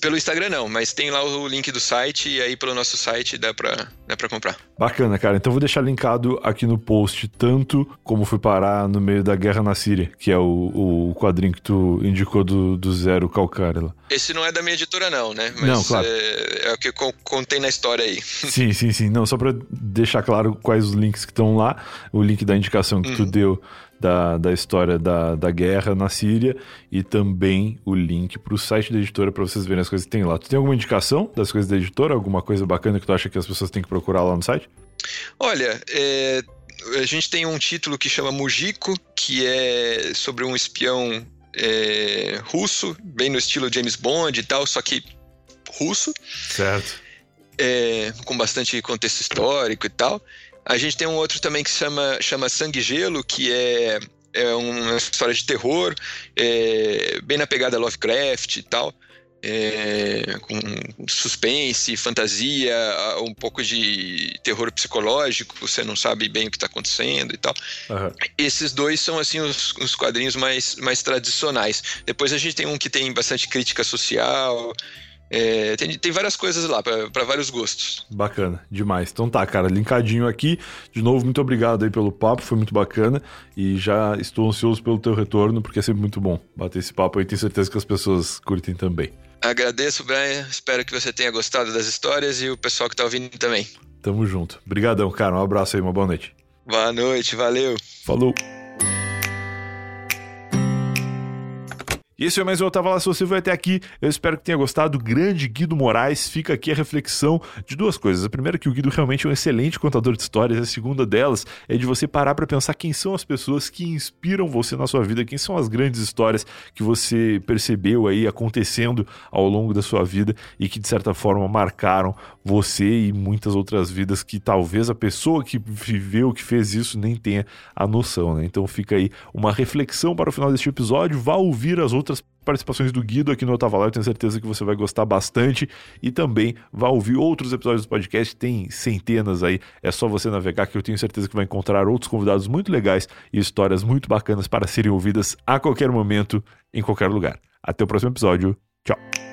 B: Pelo Instagram não, mas tem lá o link do site e aí pelo nosso site dá pra, dá pra comprar.
A: Bacana, cara. Então vou deixar linkado aqui no post, tanto como fui parar no meio da guerra na Síria, que é o, o quadrinho que tu indicou do, do Zero Calcário lá.
B: Esse não é da minha editora não, né?
A: Mas não, claro.
B: É, é o que eu contei na história aí.
A: Sim, sim, sim. Não, só pra deixar claro quais os links que estão lá, o link da indicação que uhum. tu deu da, da história da, da guerra na Síria e também o link para o site da editora para vocês verem as coisas que tem lá. Tu tem alguma indicação das coisas da editora? Alguma coisa bacana que tu acha que as pessoas têm que procurar lá no site?
B: Olha, é, a gente tem um título que chama Mujiko, que é sobre um espião é, russo, bem no estilo James Bond e tal, só que russo.
A: Certo.
B: É, com bastante contexto histórico e tal. A gente tem um outro também que chama, chama Sangue Gelo, que é, é uma história de terror, é, bem na pegada Lovecraft e tal. É, com suspense, fantasia, um pouco de terror psicológico, você não sabe bem o que está acontecendo e tal. Uhum. Esses dois são assim os, os, quadrinhos mais, mais tradicionais. Depois a gente tem um que tem bastante crítica social, é, tem, tem várias coisas lá, para vários gostos.
A: Bacana, demais. Então tá, cara, linkadinho aqui. De novo, muito obrigado aí pelo papo, foi muito bacana. E já estou ansioso pelo teu retorno, porque é sempre muito bom bater esse papo aí. Tenho certeza que as pessoas curtem também.
B: Agradeço, Brian. Espero que você tenha gostado das histórias e o pessoal que tá ouvindo também.
A: Tamo junto. Obrigadão, cara. Um abraço aí, uma boa noite.
B: Boa noite, valeu.
A: Falou. E esse foi mais um Eu Tava Lá. Se você foi até aqui, eu espero que tenha gostado. Grande Guido Moraes. Fica aqui a reflexão de duas coisas. A primeira é que o Guido realmente é um excelente contador de histórias. A segunda delas é de você parar para pensar quem são as pessoas que inspiram você na sua vida, quem são as grandes histórias que você percebeu aí acontecendo ao longo da sua vida e que de certa forma marcaram você e muitas outras vidas que talvez a pessoa que viveu, que fez isso, nem tenha a noção, né? Então fica aí uma reflexão para o final deste episódio. Vá ouvir as outras participações do Guido aqui no Otava Lá, eu tenho certeza que você vai gostar bastante e também vai ouvir outros episódios do podcast, tem centenas aí, é só você navegar que eu tenho certeza que vai encontrar outros convidados muito legais e histórias muito bacanas para serem ouvidas a qualquer momento, em qualquer lugar. Até o próximo episódio, tchau!